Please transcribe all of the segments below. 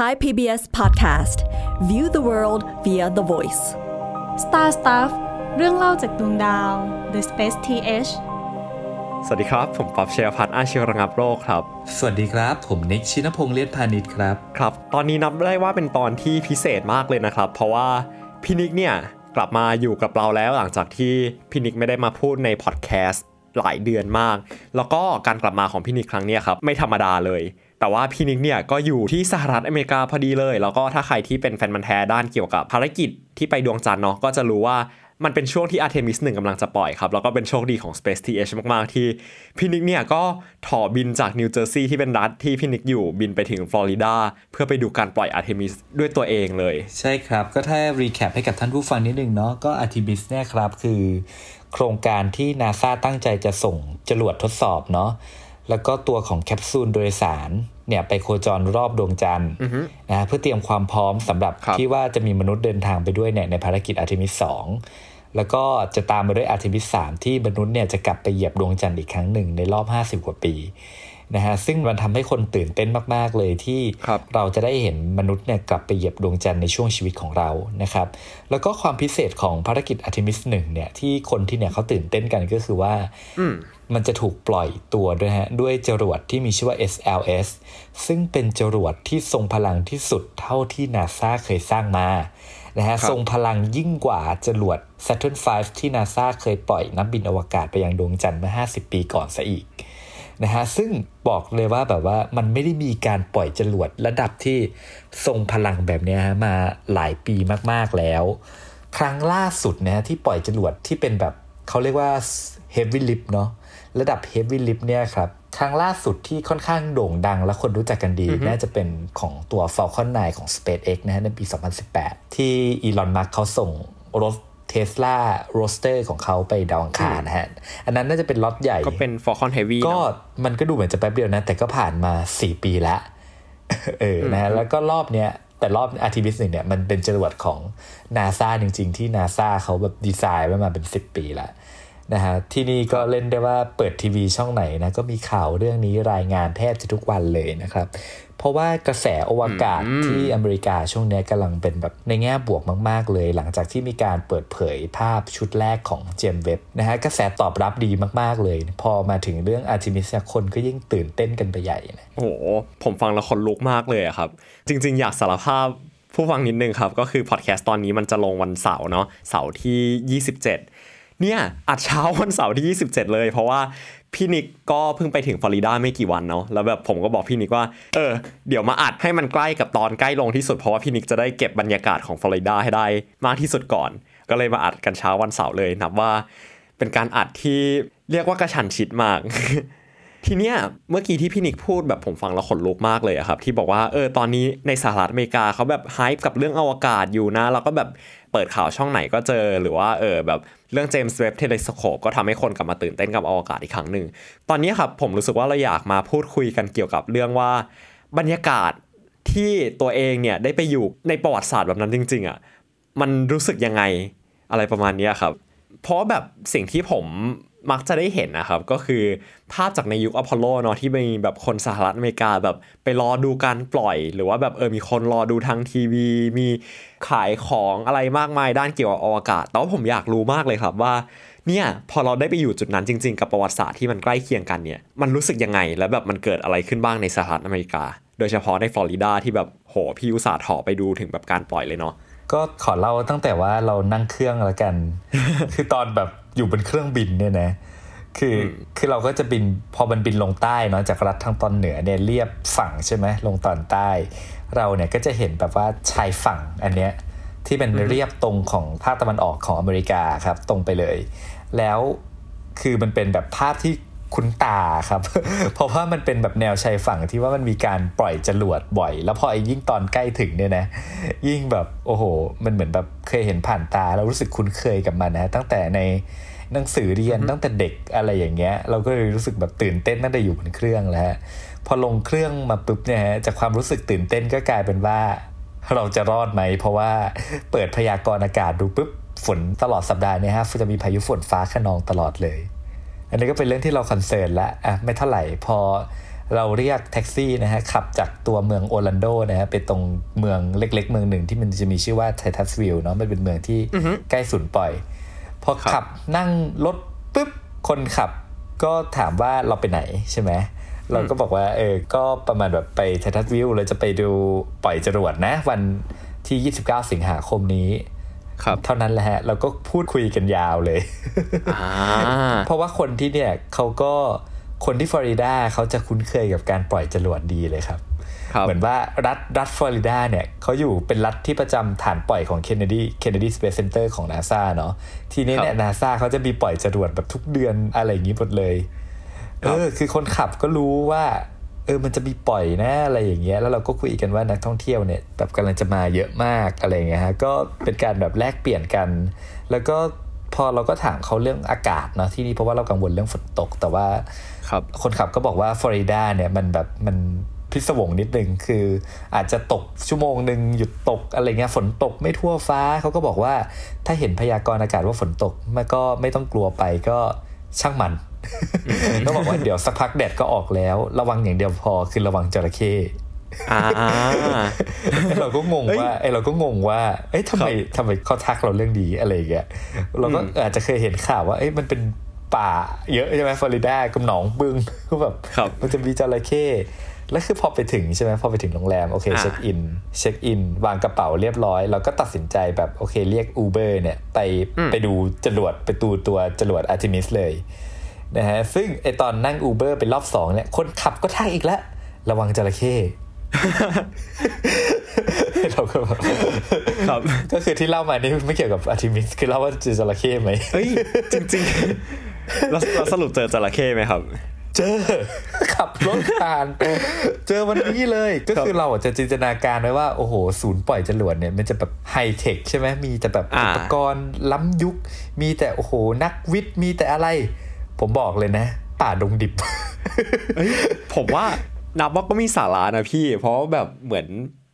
Thai PBS Podcast View the world via the voice Star Stuff เรื่องเล่าจากดวงดาว The Space TH สวัสดีครับ ผมปับเชียรพัฒน์อาชีวระงับโรคครับ สวัสดีครับ ผมนิกชินพงษ์เลียดพาณิชย์ครับ ครับ ตอนนี้นับได้ว่าเป็นตอนที่พิเศษมากเลยนะครับ เพราะว่าพี่นิกเนี่ยกลับมาอยู่กับเราแล้วหลังจากที่พี่นิกไม่ได้มาพูดในพอดแคสต์หลายเดือนมาก แล้วก็การกลับมาของพี่นิกครั้งเนี้ยครับไม่ธรรมดาเลย แต่ว่าพี่นิกเนี่ยก็อยู่ที่สหรัฐอเมริกาพอดีเลย แล้วก็ถ้าใครที่เป็นแฟนพันธุ์แท้ด้านเกี่ยวกับภารกิจที่ไปดวงจันทร์เนาะก็จะรู้ว่ามันเป็นช่วงที่อาร์เทมิสหนึ่งกำลังจะปล่อยครับ แล้วก็เป็นโชคดีของ Space TH มาก ๆ ที่พี่นิกเนี่ยก็ถ่อบินจากนิวเจอร์ซีย์ที่เป็นรัฐที่พี่นิกอยู่บินไปถึงฟลอริดาเพื่อไปดูการปล่อยอาร์เทมิสด้วยตัวเองเลย ใช่ครับ ก็ถ้า recap ให้กับท่านผู้ฟังนิดนึงเนาะก็อาร์เทมิสเนี่ยครับคือ โครงการที่นาซาตั้งใจจะส่งจรวดทดสอบเนาะ แล้วก็ตัวของแคปซูลโดยสารเนี่ยไปโคจรรอบดวงจันทร์นะเพื่อเตรียมความพร้อมสำหรับครับที่ว่าจะมีมนุษย์เดินทางไปด้วยเนี่ยในภารกิจอาร์เทมิสสองแล้วก็จะตามมาด้วยอาร์เทมิสสามที่มนุษย์เนี่ยจะกลับไปเหยียบดวงจันทร์อีกครั้งหนึ่งในรอบ 50 กว่าปี นะฮะซึ่งมันทำให้คนตื่นเต้นมาก ๆ เลยที่ครับเราจะได้เห็นมนุษย์เนี่ยกลับไปเหยียบดวงจันทร์ในช่วงชีวิตของเรานะครับ แล้วก็ความพิเศษของภารกิจอาร์เทมิสหนึ่งเนี่ยที่คนที่เนี่ยเขาตื่นเต้นกันก็คือว่ามันจะถูกปล่อยตัวด้วยฮะด้วยจรวดที่มีชื่อว่า SLS ซึ่งเป็นจรวดที่ทรงพลังที่สุดเท่าที่นาซาเคยสร้างมานะฮะครับทรงพลังยิ่งกว่าจรวด Saturn V ที่นาซาเคยปล่อยนักบินอวกาศไปยังดวงจันทร์เมื่อ 50 ปีก่อนซะอีก นะฮะซึ่งบอกเลยว่าแบบว่ามันไม่ได้มีการปล่อยจรวดระดับที่ทรงพลังแบบเนี้ยฮะมาหลายปีมากๆแล้ว ครั้งล่าสุดนะฮะที่ปล่อยจรวดที่เป็นแบบเขาเรียกว่า heavy lift เนาะระดับ heavy lift เนี่ยครับครั้งล่าสุดที่ค่อนข้างโด่งดังและคนรู้จักกันดี น่าจะเป็นของตัว Falcon 9 ของ SpaceX นะฮะในปี 2018 ที่อีลอนมัสก์เขาส่งรถ เทสลาโรดสเตอร์ของเขาไปดาวอังคารนะฮะ อันนั้นน่าจะเป็นล็อตใหญ่ ก็เป็น Falcon Heavy ก็เนอะมันก็ดูเหมือนจะแป๊บเดียวนะ แต่ก็ผ่านมา 4 ปีแล้วเออนะฮะแล้วก็รอบเนี้ยแต่รอบอาร์เทมิสหนึ่งเนี่ย มันเป็นจรวดของนาซาจริง ๆ ที่นาซาเขาแบบดีไซน์ไว้มาเป็น 10 ปีแล้วนะฮะที่นี่ก็เรียกได้ว่าเปิดทีวีช่องไหนนะ ก็มีข่าวเรื่องนี้รายงานแทบจะทุกวันเลยนะครับ เพราะว่ากระแสอวกาศที่อเมริกาช่วงเนี้ยกำลังเป็นแบบในแง่บวกมากๆ เลย หลังจากที่มีการเปิดเผยภาพชุดแรกของเจมส์เว็บบ์นะฮะกระแสตอบรับดีมากๆเลย พอมาถึงเรื่องอาร์เทมิสคนก็ยิ่งตื่นเต้นกันไปใหญ่นะโอ้โหผมฟังแล้วขนลุกมากเลยอะครับ จริง ๆ อยากสารภาพผู้ฟังนิดนึงครับ ก็คือพอดแคสต์ตอนนี้มันจะลงวันเสาร์เนาะเสาร์ที่ 27เนี่ยอัดเช้าวันเสาร์ที่ 27 เลย เพราะว่า พี่นิกก็เพิ่งไปถึงฟลอริดาไม่กี่วันเนาะแล้วแบบผมก็บอกพี่นิกว่าเออเดี๋ยวมาอัดให้มันใกล้กับตอนใกล้ลงที่สุดเพราะว่าพี่นิกจะได้เก็บบรรยากาศของฟลอริดาให้ได้มากที่สุดก่อน ก็เลยมาอัดกันเช้าวันเสาร์เลยนับว่า เป็นการอัดที่เรียกว่ากระชั้นชิดมาก ทีเนี้ยเมื่อกี้ที่พี่นิกพูดแบบผมฟังแล้วขนลุกมากเลยอะครับ ที่บอกว่าเออตอนนี้ในสหรัฐอเมริกาเขาแบบ hype กับเรื่องอวกาศอยู่นะ แล้วก็แบบเปิดข่าวช่องไหนก็เจอหรือว่าเออแบบเรื่องเจมส์เว็บบ์ telescope ก็ทำให้คนกลับมาตื่นเต้นกับอวกาศอีกครั้งหนึ่ง ตอนนี้ครับผมรู้สึกว่าเราอยากมาพูดคุยกันเกี่ยวกับเรื่องว่าบรรยากาศที่ตัวเองเนี่ยได้ไปอยู่ในประวัติศาสตร์แบบนั้นจริง ๆอะมันรู้สึกยังไงอะไรประมาณนี้ครับ เพราะแบบสิ่งที่ผม มักจะได้เห็นนะครับ ก็คือภาพจากในยุคอพอลโลเนาะที่มีแบบคนสหรัฐอเมริกาแบบไปรอดูการปล่อย หรือว่าแบบเออมีคนรอดูทางทีวี มีขายของอะไรมากมายด้านเกี่ยวกับอวกาศ แต่ว่าผมอยากรู้มากเลยครับว่าเนี่ยพอเราได้ไปอยู่จุดนั้นจริง ๆ กับประวัติศาสตร์ที่มันใกล้เคียงกันเนี่ยมันรู้สึกยังไง แล้วแบบมันเกิดอะไรขึ้นบ้างในสหรัฐอเมริกา โดยเฉพาะในฟลอริดาที่แบบโหพี่อุตส่าห์ถาะไปดูถึงแบบการปล่อยเลยเนาะก็ขอเล่าตั้งแต่ว่าเรานั่งเครื่องแล้วกัน คือตอนแบบ อยู่บนเครื่องบินเนี่ยนะคืออคือเราก็จะบินพอมันบินลงใต้เนาะจากรัฐทางตอนเหนือเนี่ยเรียบฝั่งใช่ไหมลงตอนใต้ เราเนี่ยก็จะเห็นแบบว่าชายฝั่งอันเนี้ยที่เป็นเรียบตรงของภาคตะวันออกของอเมริกาครับ ตรงไปเลย แล้วคือมันเป็นแบบภาพที่คุ้นตาครับ เพราะว่ามันเป็นแบบแนวชายฝั่งที่ว่ามันมีการปล่อยจรวดบ่อย แล้วพอไอ้ยิ่งตอนใกล้ถึงเนี่ยนะ ยิ่งแบบโอ้โห มันเหมือนแบบเคยเห็นผ่านตา แล้วรู้สึกคุ้นเคยกับมันนะ ตั้งแต่ใน หนังสือเรียนตั้งแต่เด็กอะไรอย่างเงี้ย เราก็เลยรู้สึกแบบตื่นเต้นตั้งแต่อยู่บนเครื่องแล้วฮะพอลงเครื่องมาปุ๊บเนี่ยฮะจากความรู้สึกตื่นเต้นก็กลายเป็นว่า เราจะรอดไหม เพราะว่าเปิดพยากรณ์อากาศดูปุ๊บฝนตลอดสัปดาห์เนี่ยฮะจะมีพายุฝนฟ้าคะนองตลอดเลย อันนี้ก็เป็นเรื่องที่เรา concern ละอะไม่เท่าไหร่พอเราเรียกแท็กซี่นะฮะขับจากตัวเมืองโอร์แลนโดนะฮะไปตรงเมืองเล็ก ๆ เมืองหนึ่งที่มันจะมีชื่อว่าไททัสวิลล์เนาะมันเป็นเมืองที่ใกล้ศูนย์ปล่อย พอขับนั่งรถปุ๊บคนขับ ก็ถามว่าเราไปไหนใช่ไหมเราก็บอกว่าเออก็ประมาณแบบไปไททัสวิลล์เราจะไปดูปล่อยจรวดนะ วันที่ 29 สิงหาคมนี้ครับเท่านั้นแหละฮะ เราก็พูดคุยกันยาวเลยอ่าเพราะว่าคนที่เนี่ยเขาก็คนที่ฟลอริดาเขาจะคุ้นเคยกับการปล่อยจรวดดีเลยครับครับ เหมือนว่ารัฐรัฐฟลอริดาเนี่ยเขาอยู่เป็นรัฐที่ประจำฐานปล่อยของ Kennedy Kennedy Space Center ของ NASA เนาะทีนี้เนี่ย NASA เขาจะมีปล่อยจรวดแบบทุกเดือนอะไรอย่างนี้หมดเลยเออคือคนขับก็รู้ว่าเออมันจะมีปล่อยนะอะไรอย่างเงี้ยแล้วเราก็คุยกันว่านักท่องเที่ยวเนี่ยแบบกำลังจะมาเยอะมากอะไรอย่างเงี้ยฮะก็เป็นการแบบแลกเปลี่ยนกัน แล้วก็พอเราก็ถามเขาเรื่องอากาศเนาะที่นี่เพราะว่าเรากังวลเรื่องฝนตก แต่ว่าครับคนขับก็บอกว่าฟลอริดาเนี่ยมันแบบมัน พิศวงนิดนึงคืออาจจะตกชั่วโมงหนึ่งหยุดตกอะไรเงี้ยฝนตกไม่ทั่วฟ้าเขาก็บอกว่า ถ้าเห็นพยากรณ์อากาศว่าฝนตกมันก็ไม่ต้องกลัวไปก็ช่างมันก็บอกว่าเดี๋ยวสักพักแดดก็ออกแล้ว ระวังอย่างเดียวพอคือระวังจระเข้อ่าเราก็งงเอ้ยว่าไอยเราก็งงว่า เอ้ยทำไมทำไมเขาทักเราเรื่องดีอะไรอย่างเงี้ยเราก็อาจจะเคยเห็นข่าวว่าเอ้ยมันเป็นป่า เยอะใช่ไหมฟลอริดากับหนองบึงก็แบบครับมันจะมีจระเข้ แล้วคือพอไปถึงใช่ไหมพอไปถึงโรงแรมโอเคอ่าเช็คอินเช็คอินวางกระเป๋าเรียบร้อยเราก็ตัดสินใจแบบโอเคเรียก Uber เนี่ยไปไปดูจรวดไปดูตัวจรวดอาร์ m มิสเลยนะฮะซึ่งไอตอนนั่ง Uber เป็นรอบสองเนี่ยคนขับก็ทักอีกแล้วระวังจระเข้เราก็แบบครับก็คือที่เล่ามานี่ไม่เกี่ยวกับอาร์ m มิสคือเล่าว่าเจอจระเข้ไหมเฮ้ยจริงๆแล้วแล้วสรุปเจอจระเข้ไหมครับ เจอขับรถผ่าน เจอวันนี้เลย ก็คือเราอะจะจินตนาการไว้ว่า โอ้โห ศูนย์ปล่อยจรวดเนี่ย มันจะแบบไฮเทคใช่ไหมมีแต่แบบอ่าอุปกรณ์ล้ำยุค มีแต่โอ้โห นักวิทย์มีแต่อะไร ผมบอกเลยนะ ป่าดงดิบเฮ้ยผมว่านับว่าก็มีสาระนะพี่ เพราะว่าแบบเหมือน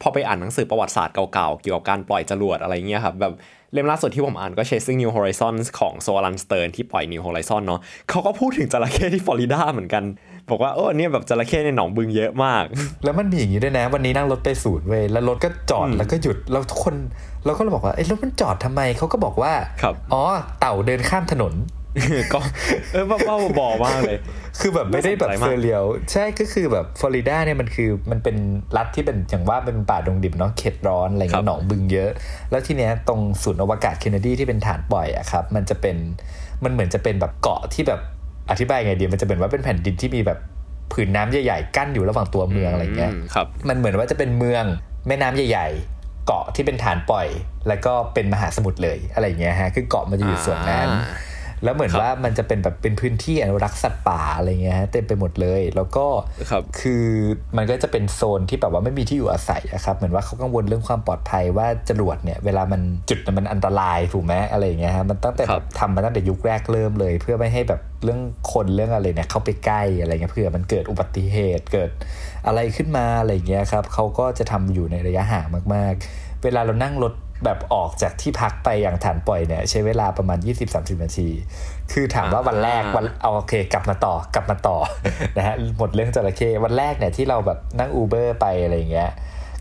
พอไปอ่านหนังสือประวัติศาสตร์เก่าๆ เกี่ยวกับการปล่อยจรวดอะไรเงี้ยครับแบบเล่มล่าสุดที่ผมอ่านก็ Chasing New Horizons ของโซลันสเติร์นที่ปล่อย New Horizon เนาะเขาก็พูดถึงจระเข้ที่ฟลอริดาเหมือนกัน บอกว่าเออเนี่ยแบบจระเข้ในหนองบึงเยอะมาก แล้วมันมีอย่างนี้ด้วยนะ วันนี้นั่งรถไปศูนย์เว้ยแล้วรถก็จอดแล้วก็หยุดแล้วทุกคนเราก็เลยบอกว่าเอ้ยแล้วมันจอดทำไมเขาก็บอกว่าครับอ๋อเต่าเดินข้ามถนน ก็เออบ้าๆบอๆมากเลย คือแบบไม่ได้แบบน่าสนใจมากเฟอร์เรียลใช่ก็คือแบบฟลอริดาเนี่ยมันคือมันเป็นรัฐที่เป็นอย่างว่าเป็นป่าดงดิบเนาะเขตร้อนอะไรครัเงี้บยหนองบึงเยอะ แล้วที่เนี้ยตรงศูนย์อวกาศเคนเนดีที่เป็นฐานปล่อยอะครับ มันจะเป็นมันเหมือนจะเป็นแบบเกาะที่แบบอธิบายไงดีมันจะเป็นว่าเป็นแผ่นดินที่มีแบบผืนน้ำใหญ่ๆกั้นอยู่ระหว่างตัวเมืองอะไรเงี้ยมครับมันเหมือนว่าจะเป็นเมืองแม่น้ำใหญ่ ๆ เกาะที่เป็นฐานปล่อย แล้วก็เป็นมหาสมุทรเลยอะไรอย่างเงี้ยฮะคือเกาะมันจะอยู่ส่วนนั้นอ่า แล้วเหมือนครับว่ามันจะเป็นแบบเป็นพื้นที่อนุรักษ์สัตว์ป่าอะไรเงี้ยฮะเต็มไปหมดเลย แล้วก็ครับคือมันก็จะเป็นโซนที่แบบว่าไม่มีที่อยู่อาศัยอะครับเหมือนว่าเขากังวลเรื่องความปลอดภัยว่าจรวดเนี่ยเวลามันจุดน่ะมันอันตรายถูกไหมอะไรอย่างเงี้ยฮะมันตั้งแต่ครัแบบบทำมาตั้งแต่ยุคแรกเริ่มเลย เพื่อไม่ให้แบบเรื่องคนเรื่องอะไรเนี่ยเข้าไปใกล้อะไรเงี้ยเผื่อมันเกิดอุบัติเหตุเกิดอะไรขึ้นมาอะไรอย่างเงี้ยครับเขาก็จะทำอยู่ในระยะห่างมาก ๆ เวลาเรานั่งรถ แบบออกจากที่พักไปอย่างฐานปล่อยเนี่ยใช้เวลาประมาณ 20-30 นาที คือถามว่าวันแรกวันเอาโอเค กลับมาต่อกลับมาต่อนะฮะหมดเรื่องจระเข้วันแรกเนี่ยที่เราแบบนั่งอูเบอร์ไปอะไรอย่างเงี้ย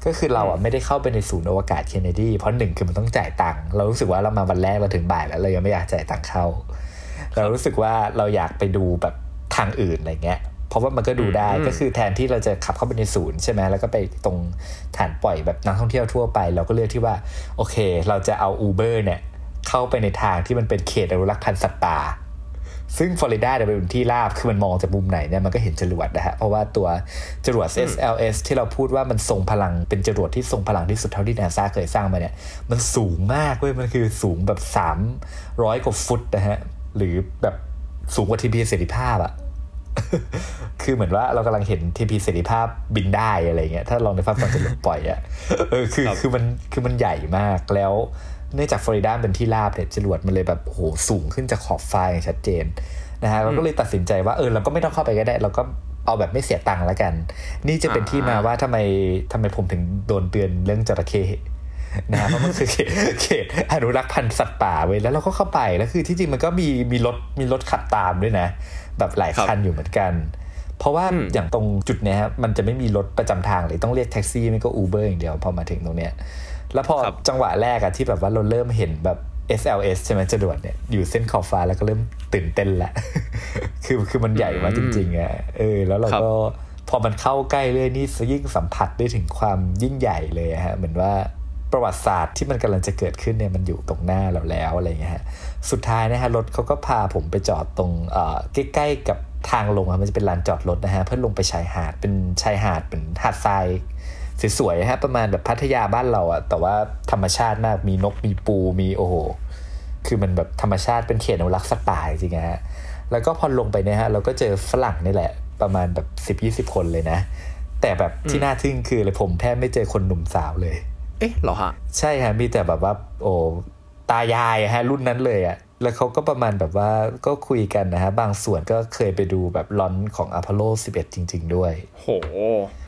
ก็คือเราอะไม่ได้เข้าไปในศูนย์อวกาศเคนเนดีเพราะหนึ่งคือมันต้องจ่ายตังค์เรารู้สึกว่าเรามาวันแรกเราถึงบ่ายแล้วเรายังไม่อยากจ่ายตังค์เข้า เรารู้สึกว่าเราอยากไปดูแบบทางอื่นอะไรเงี้ย เพราะว่ามันก็ดูได้อืมก็คือแทนที่เราจะขับเข้าไปในศูนย์ใช่ไหมแล้วก็ไปตรงฐานปล่อยแบบนักท่องเที่ยวทั่วไป เราก็เลือกที่ว่า โอเค เราจะเอา Uber เนี่ย เข้าไปในทางที่มันเป็นเขตอนุรักษ์พันธุ์สัตว์ป่าซึ่งฟลอริดาเนี่ยเป็นที่ราบ คือมันมองจากมุมไหนเนี่ยมันก็เห็นจรวดนะฮะ เพราะว่าตัวจรวด SLS ที่เราพูดว่ามันทรงพลัง เป็นจรวดที่ทรงพลังที่สุดเท่าที่นาซาเคยสร้างมาเนี่ย มันสูงมากเว้ย มันคือสูงแบบ 300 กว่าฟุตนะฮะ หรือแบบสูงกว่าทีพีเสรีภาพอะ คือเหมือนว่าเรากำลังเห็นทีพีเสรีภาพบินได้อะไรเงี้ยถ้าลองในภาพตอนจะหลุดปล่อยอะเออคือครับคือมันคือมันใหญ่มากแล้วเนื่องจากฟลอริดาเป็นที่ราบเนี่ยจรวดมันเลยแบบโอ้โหสูงขึ้นจากขอบฟ้าอย่างชัดเจนนะฮะเราก็เลยตัดสินใจว่าเออเราก็ไม่ต้องเข้าไปก็ได้ เราก็เอาแบบไม่เสียตังค์แล้วกัน นี่จะเป็นที่มาว่าทำไมทำไมผมถึงโดนเตือนเรื่องจระเข้นะฮะเพราะมันคือเขตเขตอนุรักษ์พันธุ์สัตว์ป่าเว้ยแล้วเราก็เข้าไปแล้วคือที่จริงมันก็มีมีรถมีรถขับตามด้วยนะ แบบหลายครับคันอยู่เหมือนกัน เพราะว่าอืมอย่างตรงจุดเนี้ยครับมันจะไม่มีรถประจำทางเลยต้องเรียกแท็กซี่ไม่ก็อูเบอร์อย่างเดียวพอมาถึงตรงเนี้ยแล้วพอครับจังหวะแรกอะที่แบบว่าเราเริ่มเห็นแบบ SLS ใช่ไหมจรวดเนี่ยอยู่เส้นขอบฟ้าแล้วก็เริ่มตื่นเต้นละคือคือมันใหญ่มากจริงๆอะเออแล้วเราก็พอมันเข้าใกล้เรื่อยนี่ยิ่งสัมผัสได้ถึงความยิ่งใหญ่เลยอะฮะเหมือนว่า ประวัติศาสตร์ที่มันกำลังจะเกิดขึ้นเนี่ยมันอยู่ตรงหน้าเราแล้วอะไรอย่างเงี้ยฮะสุดท้ายนะฮะรถเขาก็พาผมไปจอดตรงเอ่อใกล้ๆกับทางลงอะมันจะเป็นลานจอดรถนะฮะเพื่อลงไปชายหาดเป็นชายหาดเป็นหาดทรายสวยๆฮะประมาณแบบพัทยาบ้านเราอะแต่ว่าธรรมชาติมากมีนกมีปูมีโอ้โหคือมันแบบธรรมชาติเป็นเขตอนุรักษ์สัตว์ป่าจริงฮะแล้วก็พอลงไปเนี่ยฮะเราก็เจอฝรั่งนี่แหละ ประมาณแบบสิบยี่สิบคนเลยนะ แต่แบบที่น่าทึ่งคือเลยผมแทบไม่เจอคนหนุ่มสาวเลย เอ๊ะเหรอฮะ ใช่ฮะมีแต่แบบว่า โอ้ตายายอะฮะ รุ่นนั้นเลยอะแล้วเขาก็ประมาณแบบว่าก็คุยกันนะฮะ บางส่วนก็เคยไปดูแบบลอนของอพอลโล 11 จริง ๆ ด้วย โห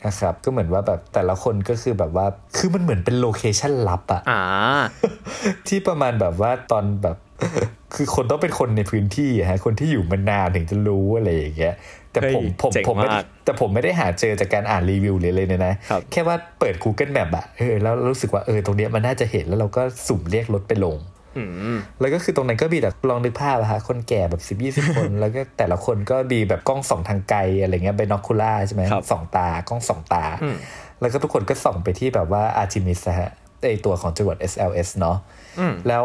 นะครับ ก็เหมือนว่าแบบแต่ละคนก็คือแบบว่า คือมันเหมือนเป็นโลเคชันลับอะอ่าที่ประมาณแบบว่าตอนแบบคือคนต้องเป็นคนในพื้นที่อะฮะ คนที่อยู่มานานถึงจะรู้อะไรอย่างเงี้ย แต่ผมเฮ้ยผมเจ๋งผมไม่มากแต่ผมไม่ได้หาเจอจากการอ่านรีวิวหรืออะไรเลยนะครับแค่ว่าเปิด Google Map อะเออแล้วรู้สึกว่าเออตรงเนี้ยมันน่าจะเห็นแล้วเราก็สุ่มเรียกรถไปลงอืมแล้วก็คือตรงนั้นก็มีแต่ลองนึกภาพอะฮะคนแก่แบบสิบยี่สิบคน แล้วก็แต่ละคนก็มีแบบกล้องส่องทางไกลอะไรเงี้ยไบนอคูล่าใช่ไหมครับส่องตากล้องส่องตาอืมแล้วก็ทุกคนก็ส่องไปที่แบบว่าอาร์ติมิสฮะไอตัวของจรวด SLS เนาะอืมแล้ว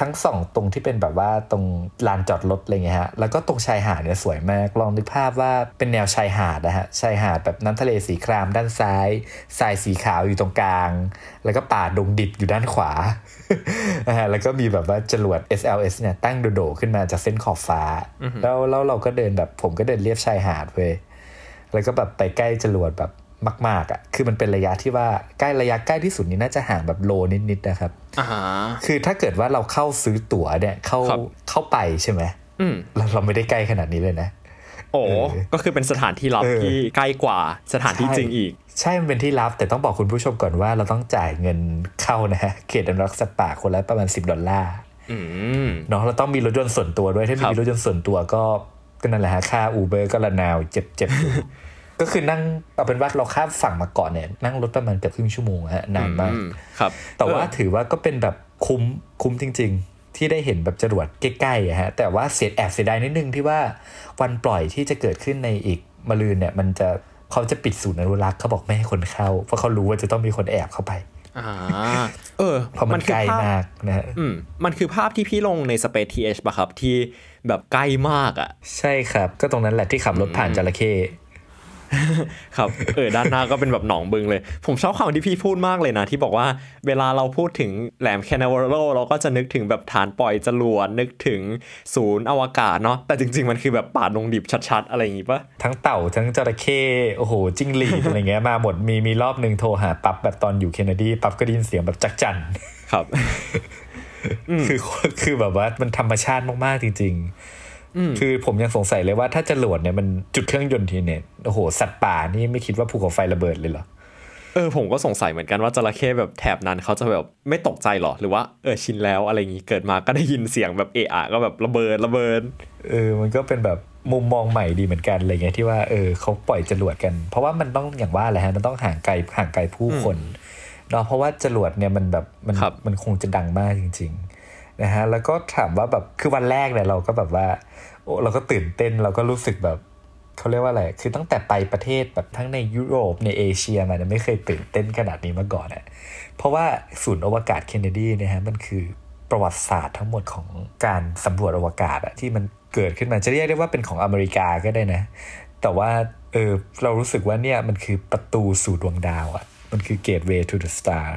ทั้งสองตรงที่เป็นแบบว่าตรงลานจอดรถอะไรเงี้ยฮะแล้วก็ตรงชายหาดเนี่ยสวยมากลองนึกภาพว่าเป็นแนวชายหาดนะฮะชายหาดแบบน้ำทะเลสีครามด้านซ้ายทรายสีขาวอยู่ตรงกลาง แล้วก็ป่าดงดิบอยู่ด้านขวานะฮะแล้วก็มีแบบว่าจรวด SLS เนี่ยตั้งโดดๆขึ้นมาจากเส้นขอบฟ้า แล้วแล้วเราก็เดินแบบผมก็เดินเลียบชายหาดเว้ยแล้วก็แบบไปใกล้จรวดแบบ มากๆอะคือมันเป็นระยะที่ว่าใกล้ระยะใกล้ที่สุดนี่น่าจะห่างแบบโลนิดๆนะครับอ่าคือถ้าเกิดว่าเราเข้าซื้อตั๋วเนี่ยเข้าครับเข้าไปใช่ไหมอืมเราเราไม่ได้ใกล้ขนาดนี้เลยนะ โอ้เออก็คือเป็นสถานที่ลับเออที่ใกล้กว่าสถานที่ใช่จริงอีก ใช่มันเป็นที่ลับแต่ต้องบอกคุณผู้ชมก่อนว่าเราต้องจ่ายเงินเข้านะฮะเขตอนุรักษ์สัตว์ป่าคนละประมาณ 10 ดอลลาร์อืมเนาะเราต้องมีรถยนต์ส่วนตัวด้วยถ้าครับมีรถยนต์ส่วนตัวก็ก็นั่นแหละฮะค่าอูเบอร์ก็ระนาวเจ็บเจ็บอยู่ ก็คือนั่งเอาเป็นว่าเราข้ามฝั่งมาเกาะเนี่ยนั่งรถประมาณเกือบครึ่งชั่วโมงฮะนานมากอืครับ แต่ว่าเออถือว่าก็เป็นแบบคุ้มคุ้มจริง ๆ ที่ได้เห็นแบบจรวดใกล้ๆอะฮะแต่ว่าเสียแอบเสียดายนิดนึงที่ว่าวันปล่อยที่จะเกิดขึ้นในอีกมะรืนเนี่ย มันจะเขาจะปิดศูนย์อนุรักษ์เขาบอกไม่ให้คนเข้า เพราะเขารู้ว่าจะต้องมีคนแอบเข้าไปอ่าเออเพราะมันคืใกล้ภาพมากนะฮะอืมมันคือภาพที่พี่ลงใน Space TH ป่ะครับที่แบบใกล้มากอะ ใช่ครับ ก็ตรงนั้นแหละที่ขับรถผ่านจระเข้ ครับเออด้านหน้าก็เป็นแบบหนองบึงเลย ผมชอบคำที่พี่พูดมากเลยนะ ที่บอกว่าเวลาเราพูดถึงแหลมแคนาวาโรเราก็จะนึกถึงแบบฐานปล่อยจรวดนึกถึงศูนย์อวกาศเนาะแต่จริง ๆ มันคือแบบป่าดงดิบชัดๆ อะไรอย่างงี้ปะทั้งเต่าทั้งจระเข้โอ้โหจิ้งหรีดอะไรเงี้ยมาหมดมีมีรอบหนึ่งโทรหาปั๊บแบบตอนอยู่เคนเนดีปั๊บก็ได้ยินเสียงแบบจักจั่นครับคือคือแบบว่ามันธรรมชาติมากๆจริง ๆ คือผมยังสงสัยเลยว่าถ้าจรวดเนี่ยมันจุดเครื่องยนต์ทีเนี่ยโอ้โหสัตว์ป่านี่ไม่คิดว่าภูเขาไฟระเบิดเลยเหรอเออผมก็สงสัยเหมือนกันว่าจระเข้แบบแถบนั้นเขาจะแบบไม่ตกใจหรอหรือว่าเออชินแล้วอะไรอย่างงี้เกิดมาก็ได้ยินเสียงแบบเอะอะก็แบบระเบิดระเบิดเออมันก็เป็นแบบมุมมองใหม่ดีเหมือนกันอะไรเงี้ยที่ว่าเออเขาปล่อยจรวดกัน เพราะว่ามันต้องอย่างว่าแหละฮะมันต้องห่างไกลห่างไกลผู้คนเนาะเพราะว่าจรวดเนี่ยมันแบบมันครับมันคงจะดังมากจริง ๆนะฮะแล้วก็ถามว่าแบบคือวันแรกเนี่ยเราก็แบบว่าโอ้ เราก็ตื่นเต้นเราก็รู้สึกแบบเขาเรียกว่าอะไร คือตั้งแต่ไปประเทศแบบทั้งในยุโรปในเอเชียมาเนี่ยไม่เคยตื่นเต้นขนาดนี้มาก่อนอะเพราะว่าศูนย์อวกาศเคนเนดีเนี่ยฮะมันคือประวัติศาสตร์ทั้งหมดของการสำรวจอวกาศอะที่มันเกิดขึ้นมาจะเรียกได้ว่าเป็นของอเมริกาก็ได้นะ แต่ว่าเออเรารู้สึกว่าเนี่ยมันคือประตูสู่ดวงดาวอะมันคือ gateway to the star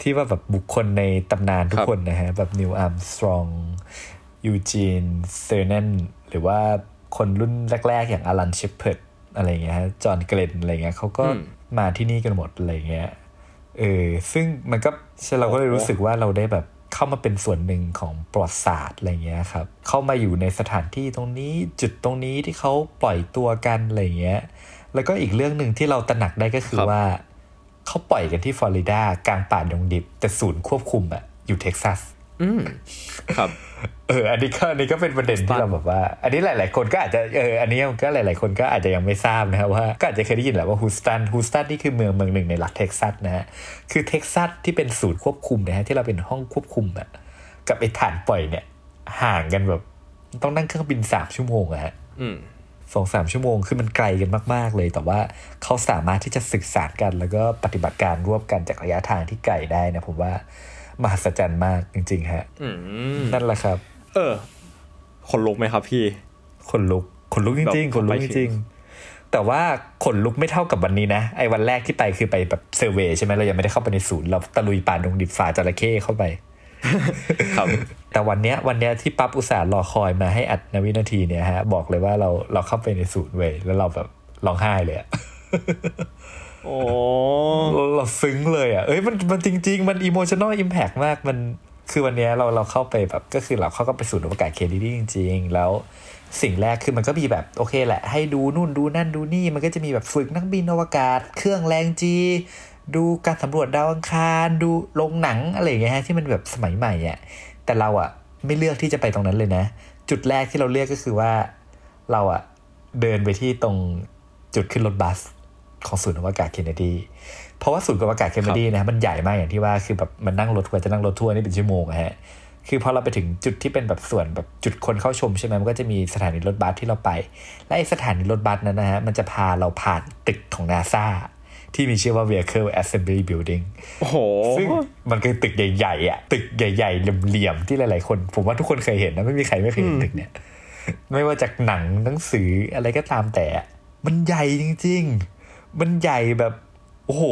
ที่ว่าแบบบุคคลในตำนานทุกคนนะฮะ แบบนีลอาร์มสตรอง ยูจีนเซอร์เนนหรือว่าคนรุ่นแรก ๆ อย่างอลันเชพเพิร์ดอะไรเงี้ยฮะจอห์นเกล็นน์อะไรเงี้ยเขาก็มาที่นี่กันหมดอะไรเงี้ยเออซึ่งมันก็เราก็เลยรู้สึกว่าเราได้แบบเข้ามาเป็นส่วนหนึ่งของประวัติศาสตร์อะไรเงี้ยครับ เข้ามาอยู่ในสถานที่ตรงนี้จุดตรงนี้ที่เขาปล่อยตัวกันอะไรเงี้ย แล้วก็อีกเรื่องหนึ่งที่เราตระหนักได้ก็คือครับว่า เขาปล่อยกันที่ฟลอริดากลางป่าดงดิบ แต่ศูนย์ควบคุมอะอยู่เท็กซัส อืมครับ เอออันนี้ก็อันนี้ก็เป็นประเด็นที่เราแบบว่า อันนี้หลาย ๆ คนก็อาจจะเอออันนี้ก็หลาย ๆ คนก็อาจจะยังไม่ทราบนะครับว่าก็อาจจะเคยได้ยินแหละว่าฮูสตันฮูสตันนี่คือเมืองเมืองหนึ่งในรัฐเท็กซัสนะฮะคือเท็กซัสที่เป็นศูนย์ควบคุมนะฮะที่เราเป็นห้องควบคุมอะกับไอ้ฐานปล่อยเนี่ย ห่างกันแบบต้องนั่งเครื่องบินสามชั่วโมงอะฮะอืมสองสามชั่วโมงคือมันไกลกันมาก ๆ เลย แต่ว่าเขาสามารถที่จะสื่อสารกัน แล้วก็ปฏิบัติการร่วมกันจากระยะทางที่ไกลได้นะผมว่า มหัศจรรย์มากจริง ๆ ฮะอืมนั่นแหละครับ เออคนลุกไหมครับพี่ขนลุกขนลุกจริงแบบๆขนลุกไปจถึริงงๆแต่ว่าขนลุกไม่เท่ากับวันนี้นะ ไอ้วันแรกที่ไปคือไปแบบเซอร์เวย์ใช่ไหมเรายังไม่ได้เข้าไปในศูนย์เราตะลุยป่าดงดิบฝ่าจระเข้เข้าไป ครับ แต่วันเนี้ยวันเนี้ยที่ปั๊บอุตส่าห์รอคอยมาให้อัดในวินาทีเนี่ยฮะ บอกเลยว่าเราเราเข้าไปในศูนย์เว้ยแล้วเราแบบร้องไห้เลยอะ โอ้เราเราซึ้งเลยอะ เอ้ยมันมันจริง ๆ มัน emotional impact มากมันคือวันนี้เราเราเข้าไปแบบก็คือเราเข้าก็ไปสู่อวกาศเคนเนดีจริง ๆ แล้วสิ่งแรกคือมันก็มีแบบโอเคแหละ ให้ดูนู่นดูนั่นดูนี่ มันก็จะมีแบบฝึกนักบินอวกาศ เครื่องแรง G ดูการสำรวจดาวอังคารดูโรงหนังอะไรอย่างเงี้ยฮะที่มันแบบสมัยใหม่อะแต่เราอะไม่เลือกที่จะไปตรงนั้นเลยนะ จุดแรกที่เราเลือกก็คือว่า เราอะเดินไปที่ตรงจุดขึ้นรถบัส ของศูนย์อวกาศเคนเนดี เพราะว่าศูนย์อวกาศเคนเนดีนะมันใหญ่มากอย่างที่ว่าคือแบบมันนั่งรถกว่าจะนั่งรถทัวร์นี่เป็นชั่วโมงอะฮะคือพอเราไปถึงจุดที่เป็นแบบส่วนแบบจุดคนเข้าชมใช่ไหมมันก็จะมีสถานีรถบัสที่เราไป และไอสถานีรถบัสนั้นนะฮะมันจะพาเราผ่านตึกของนาซาที่มีชื่อว่า Vehicle Assembly Building โอ้โห ซึ่งมันคือตึกใหญ่ๆอะ ตึกใหญ่ๆเหลี่ยมๆที่หลายๆคน ผมว่าทุกคนเคยเห็นนะ ไม่มีใครไม่เคยเห็นตึกเนี่ย ไม่ว่าจากหนังหนังสืออะไรก็ตามแต่ มันใหญ่จริง ๆ มันใหญ่แบบโอ้โห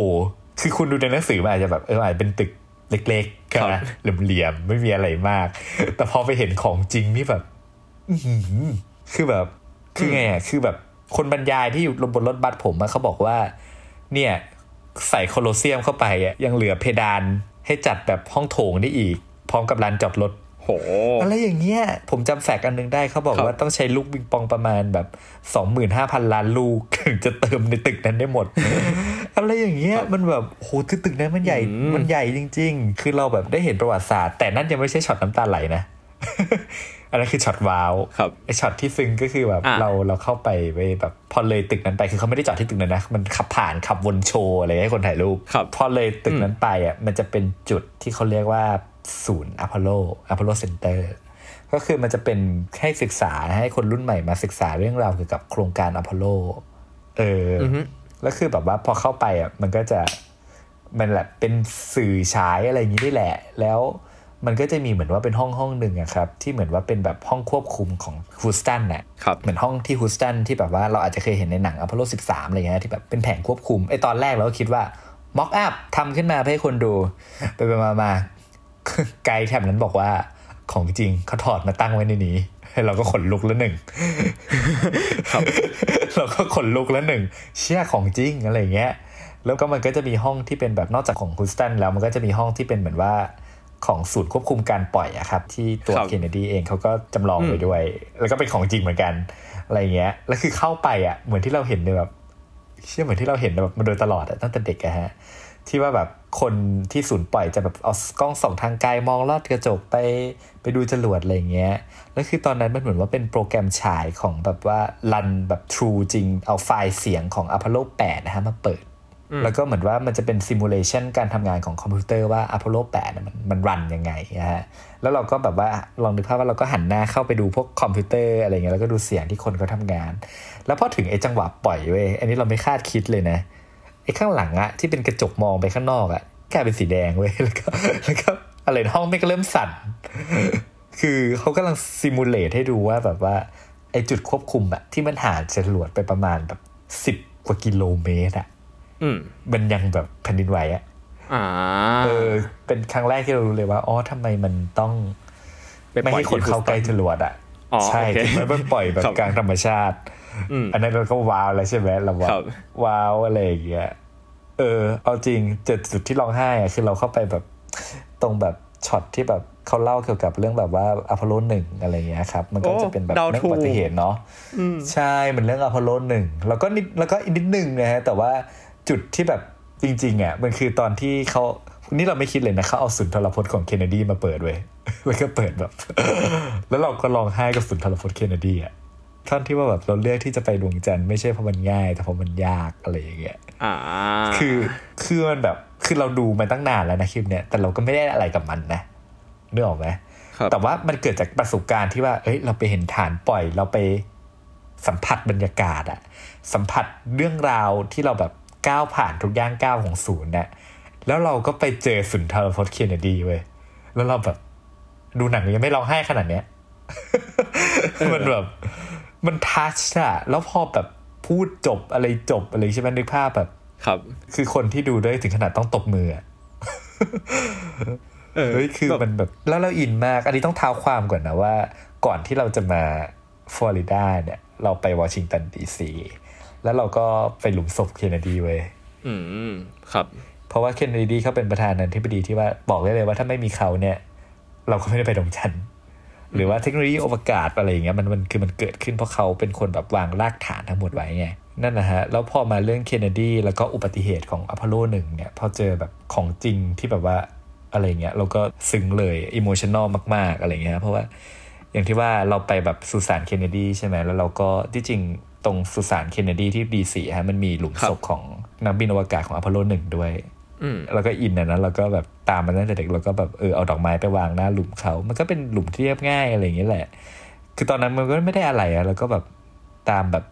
คือคุณดูในหนังสือมันอาจจะแบบเอออาจจะเป็นตึกเล็กๆครับนะเหลี่ยมๆไม่มีอะไรมาก แต่พอไปเห็นของจริงนี่แบบอื้อหือคือแบบ คือไงอะคือแบบคนบรรยายที่อยู่บนรถบัสผมอะเขาบอกว่า เนี่ย ใส่โคลอเซียมเข้าไปอะยังเหลือเพดานให้จัดแบบห้องโถงได้อีก พร้อมกับลานจอดรถ โหอะไรอย่างเงี้ยผมจำแฟกต์อันหนึงได้เขาบอกครับว่าต้องใช้ลูกปิงปองประมาณแบบสองหมื่นห้าพันล้านลูกถึงจะเติมในตึกนั้นได้หมด อะไรอย่างเงี้ยมันแบบโหคือตึกนั้นมันใหญ่อืมมันใหญ่จริง ๆ คือเราแบบได้เห็นประวัติศาสตร์ แต่นั่นยังไม่ใช่ช็อตน้ำตาไหลนะอันนั้นคือช็อต wow ครับไอช็อตที่ซึ้งก็คือแบบอะเราเราเข้าไปไปแบบพอเลยตึกนั้นไปคือเขาไม่ได้จอดที่ตึกนั้นนะ มันขับผ่านขับวนโชว์อะไรให้คนถ่ายรูปครับพอเลยตึกนั้นไปอะมันจะเป็นจุดที่เขาเรียกว่า ศูนย์อพอลโล Apollo Center ก็คือมันจะเป็นให้ศึกษาให้คนรุ่นใหม่มาศึกษาเรื่องราวเกี่ยวกับโครงการอพอลโล เออออฮึแล้วคือแบบว่าพอเข้าไปอะมันก็จะมันแหละเป็นสื่อฉายอะไรอย่างนี้นี่แหละ แล้วมันก็จะมีเหมือนว่าเป็นห้องห้องหนึ่งอะครับ ที่เหมือนว่าเป็นแบบห้องควบคุมของฮูสตันน่ะครับเหมือนห้องที่ฮูสตันที่แบบว่าเราอาจจะเคยเห็นในหนังอพอลโล 13 อะไรเงี้ยที่แบบเป็นแผงควบคุมไอตอนแรกเราก็คิดว่า mock up ทำขึ้นมาเพื่อให้คนดู ไปไปมามา ไกด์แถบนั้นบอกว่าของจริงเขาถอดมาตั้งไว้ในนี้ เราก็ขนลุกแล้วหนึ่งเราก็ขนลุกแล้วหนึ่งเชื่อของจริงอะไรเงี้ย แล้วก็มันก็จะมีห้องที่เป็นแบบนอกจากของฮูสตันแล้วมันก็จะมีห้องที่เป็นเหมือนว่าของศูนย์ควบคุมการปล่อยอะครับ ที่ตัวครับเคนเนดีเองเขาก็จำลองไว้ด้วย แล้วก็เป็นของจริงเหมือนกัน อะไรเงี้ย แล้วคือเข้าไปอะเหมือนที่เราเห็นในแบบเชื่อเหมือนที่เราเห็นแบบมาโดยตลอดอะตั้งแต่เด็กอะฮะ ที่ว่าแบบคนที่ศูนย์ปล่อยจะแบบเอากล้องส่องทางไกลมองลอดกระจกไปไปดูจรวดอะไรเงี้ย แล้วคือตอนนั้นมันเหมือนว่าเป็นโปรแกรมฉายของแบบว่าrun แบบ True จริง เอาไฟล์เสียงของ Apollo 8นะฮะมาเปิด แล้วก็เหมือนว่ามันจะเป็น simulation การทำงานของคอมพิวเตอร์ว่า Apollo 8น่ะมันมัน run ยังไงนะฮะ แล้วเราก็แบบว่าลองนึกภาพว่าเราก็หันหน้าเข้าไปดูพวกคอมพิวเตอร์อะไรเงี้ยแล้วก็ดูเสียงที่คนเขาทำงาน แล้วพอถึงไอ้จังหวะปล่อยเว้ยอันนี้เราไม่คาดคิดเลยนะไอ้ข้างหลังอะที่เป็นกระจกมองไปข้างนอกอะกลายเป็นสีแดงเว้ยแล้วก็แล้วก็อะไรนะห้องแม่งก็เริ่มสั่น คือเขากำลังซิมูเลตให้ดูว่าแบบว่าไอ้จุดควบคุมอะที่มันห่างจากจรวดไปประมาณแบบสิบกว่ากิโลเมตรอะอืมมันยังแบบแผ่นดินไหวอะอ่าเออ เป็นครั้งแรกที่เรารู้เลยว่าอ๋อทำไมมันต้องไปไม่ปล่อยให้คนเข้าใกล้จรวดอะอ๋อใช่โอเคถึงแม้มันปล่อยแบบครับกลางธรรมชาติ อืมอันนั้นเราก็ว้าวแล้วใช่ไหมเราว่าครับว้าวอะไรอย่างเงี้ยเออ เอาจริงเจอจุดที่ร้องไห้อะคือเราเข้าไปแบบตรงแบบช็อตที่แบบเขาเล่าเกี่ยวกับเรื่องแบบว่าอพอลโลหนึ่งอะไรเงี้ยครับ มันก็โอ้จะเป็นแบบเดาเรื่องถูกอุบัติเหตุเนาะใช่มันเรื่องอพอลโลหนึ่งแล้วก็นิดแล้วก็อีกนิดนึงนะฮะแต่ว่าจุดที่แบบจริงๆอะมันคือตอนที่เขานี่เราไม่คิดเลยนะเขาเอาสุนทรพจน์ของเคนเนดีมาเปิดเว้ยแล้วก็เปิดแบบ แล้วเราก็ร้องไห้กับสุนทรพจน์เคนเนดีอะ ท่อนที่ว่าแบบเราเลือกที่จะไปดวงจันทร์ไม่ใช่เพราะมันง่าย แต่เพราะมันยากอะไรอย่างเงี้ยอ่าคือคือมันแบบคือเราดูมาตั้งนานแล้วนะคลิปเนี้ยแต่เราก็ไม่ได้อะไรกับมันนะนึกออกไหมครับแต่ว่ามันเกิดจากประสบการณ์ที่ว่า เอ้ย เราไปเห็นฐานปล่อย เราไปสัมผัสบรรยากาศอะสัมผัสเรื่องราวที่เราแบบก้าวผ่านทุกย่างก้าวของศูนย์เนี่ยแล้วเราก็ไปเจอสุนทรพจน์เคนเนดีเว้ยแล้วเราแบบ ดูหนังยังไม่ร้องไห้ขนาดเนี้ยมันแบบ มัน touch อะแล้วพอแบบพูดจบอะไรจบอะไรใช่ไหมนึกภาพแบบ ครับ คือคนที่ดูด้วยถึงขนาดต้องตบมืออะเออเฮ้ยคือแบบมันแบบแล้วเราอินมาก อันนี้ต้องเท้าความก่อนนะว่า ก่อนที่เราจะมาฟลอริดาเนี่ย เราไปวอชิงตันดีซีแล้วเราก็ไปหลุมศพเคนเนดีเว้ยอืมครับ เพราะว่าเคนเนดีเขาเป็นประธานาธิบดีที่ว่าบอกได้เลยว่าถ้าไม่มีเขาเนี่ย เราก็ไม่ได้ไปดวงจันทร์ หรือว่าเทคโนโลยีอวกาศอะไรอย่างเงี้ยมันมันคือมันเกิดขึ้นเพราะเขาเป็นคนแบบวางรากฐานทั้งหมดไว้ไงนั่นนะฮะ แล้วพอมาเรื่องเคนเนดีแล้วก็อุบัติเหตุของอพอลโลหนึ่งเนี่ย พอเจอแบบของจริงที่แบบว่าอะไรเงี้ยเราก็ซึ้งเลยอิโมชัน a ลมาก ๆ อะไรเงี้ยเพราะว่าอย่างที่ว่าเราไปแบบสุสานเคนเนดีใช่ไหมแล้วเราก็ที่จริงตรงสุสานเคนเนดีที่ดีซีฮะมันมีหลุมศพของนักบินอวกาศของอพอลโลหนึ่งด้วย แล้วก็อินนะนะเราก็แบบตามมันตั้งแต่เด็กเราก็แบบเออเอาดอกไม้ไปวางหน้าหลุมเขา มันก็เป็นหลุมที่เรียบง่ายอะไรอย่างเงี้ยแหละ คือตอนนั้นมันก็ไม่ได้อะไรอะแล้วก็แบบตามแบบ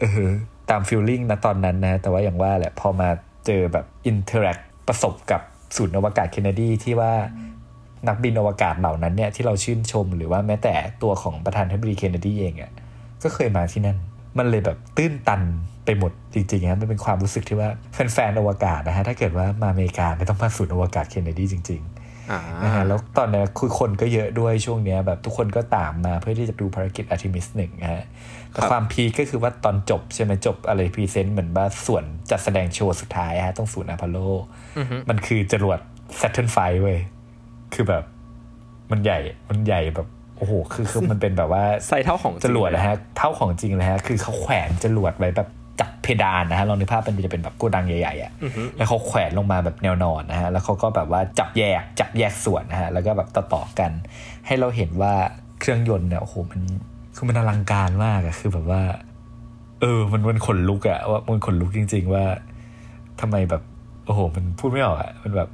เออตาม feeling นะตอนนั้นนะ แต่ว่าอย่างว่าแหละพอมาเจอแบบ interact ประสบกับศูนย์อวกาศเคนเนดีที่ว่านักบินอวกาศเหล่านั้นเนี่ยที่เราชื่นชมหรือว่าแม้แต่ตัวของประธานธิบดีเคนเนดีเองอะก็เคยมาที่นั่น มันเลยแบบตื้นตันไปหมดจริงๆฮะมันเป็นความรู้สึกที่ว่าแฟนๆอวกาศนะฮะถ้าเกิดว่ามาอเมริกามันต้องมาศูนย์อวกาศเคนเนดีจริงๆอ่านะฮะแล้วตอนนี้คือคนก็เยอะด้วยช่วงเนี้ยแบบทุกคนก็ตามมาเพื่อที่จะดูภารกิจอาร์ทิมิสหนึ่งนะฮะแต่ครับความ peak ก็คือว่าตอนจบใช่ไหมจบอะไร present เหมือนว่าส่วนจัดแสดงโชว์สุดท้ายฮะต้องศูนย์อพอลโลมันคือจรวด Saturn V เว้ยคือแบบมันใหญ่มันใหญ่แบบ โอ้โหคือคือมันเป็นแบบว่าใส่เท่าของจรวดนะฮะเท่าของจริงเลยฮะคือเขาแขวนจรวดไว้แบบจับเพดานนะฮะลองนึกภาพมันจะเป็นแบบโกดังใหญ่ๆอะแล้วเขาแขวนลงมาแบบแนวนอนนะฮะแล้วเขาก็แบบว่าจับแยกจับแยกส่วนนะฮะแล้วก็แบบต่อๆกัน ให้เราเห็นว่าเครื่องยนต์เนี่ยโอ้โหมันคือมันอลังการมากอะคือแบบว่า เออ มันมันขนลุกอะว่ามันขนลุกจริง ๆ ว่าทำไมแบบ โอ้โห มันพูดไม่ออกอะมันแบบ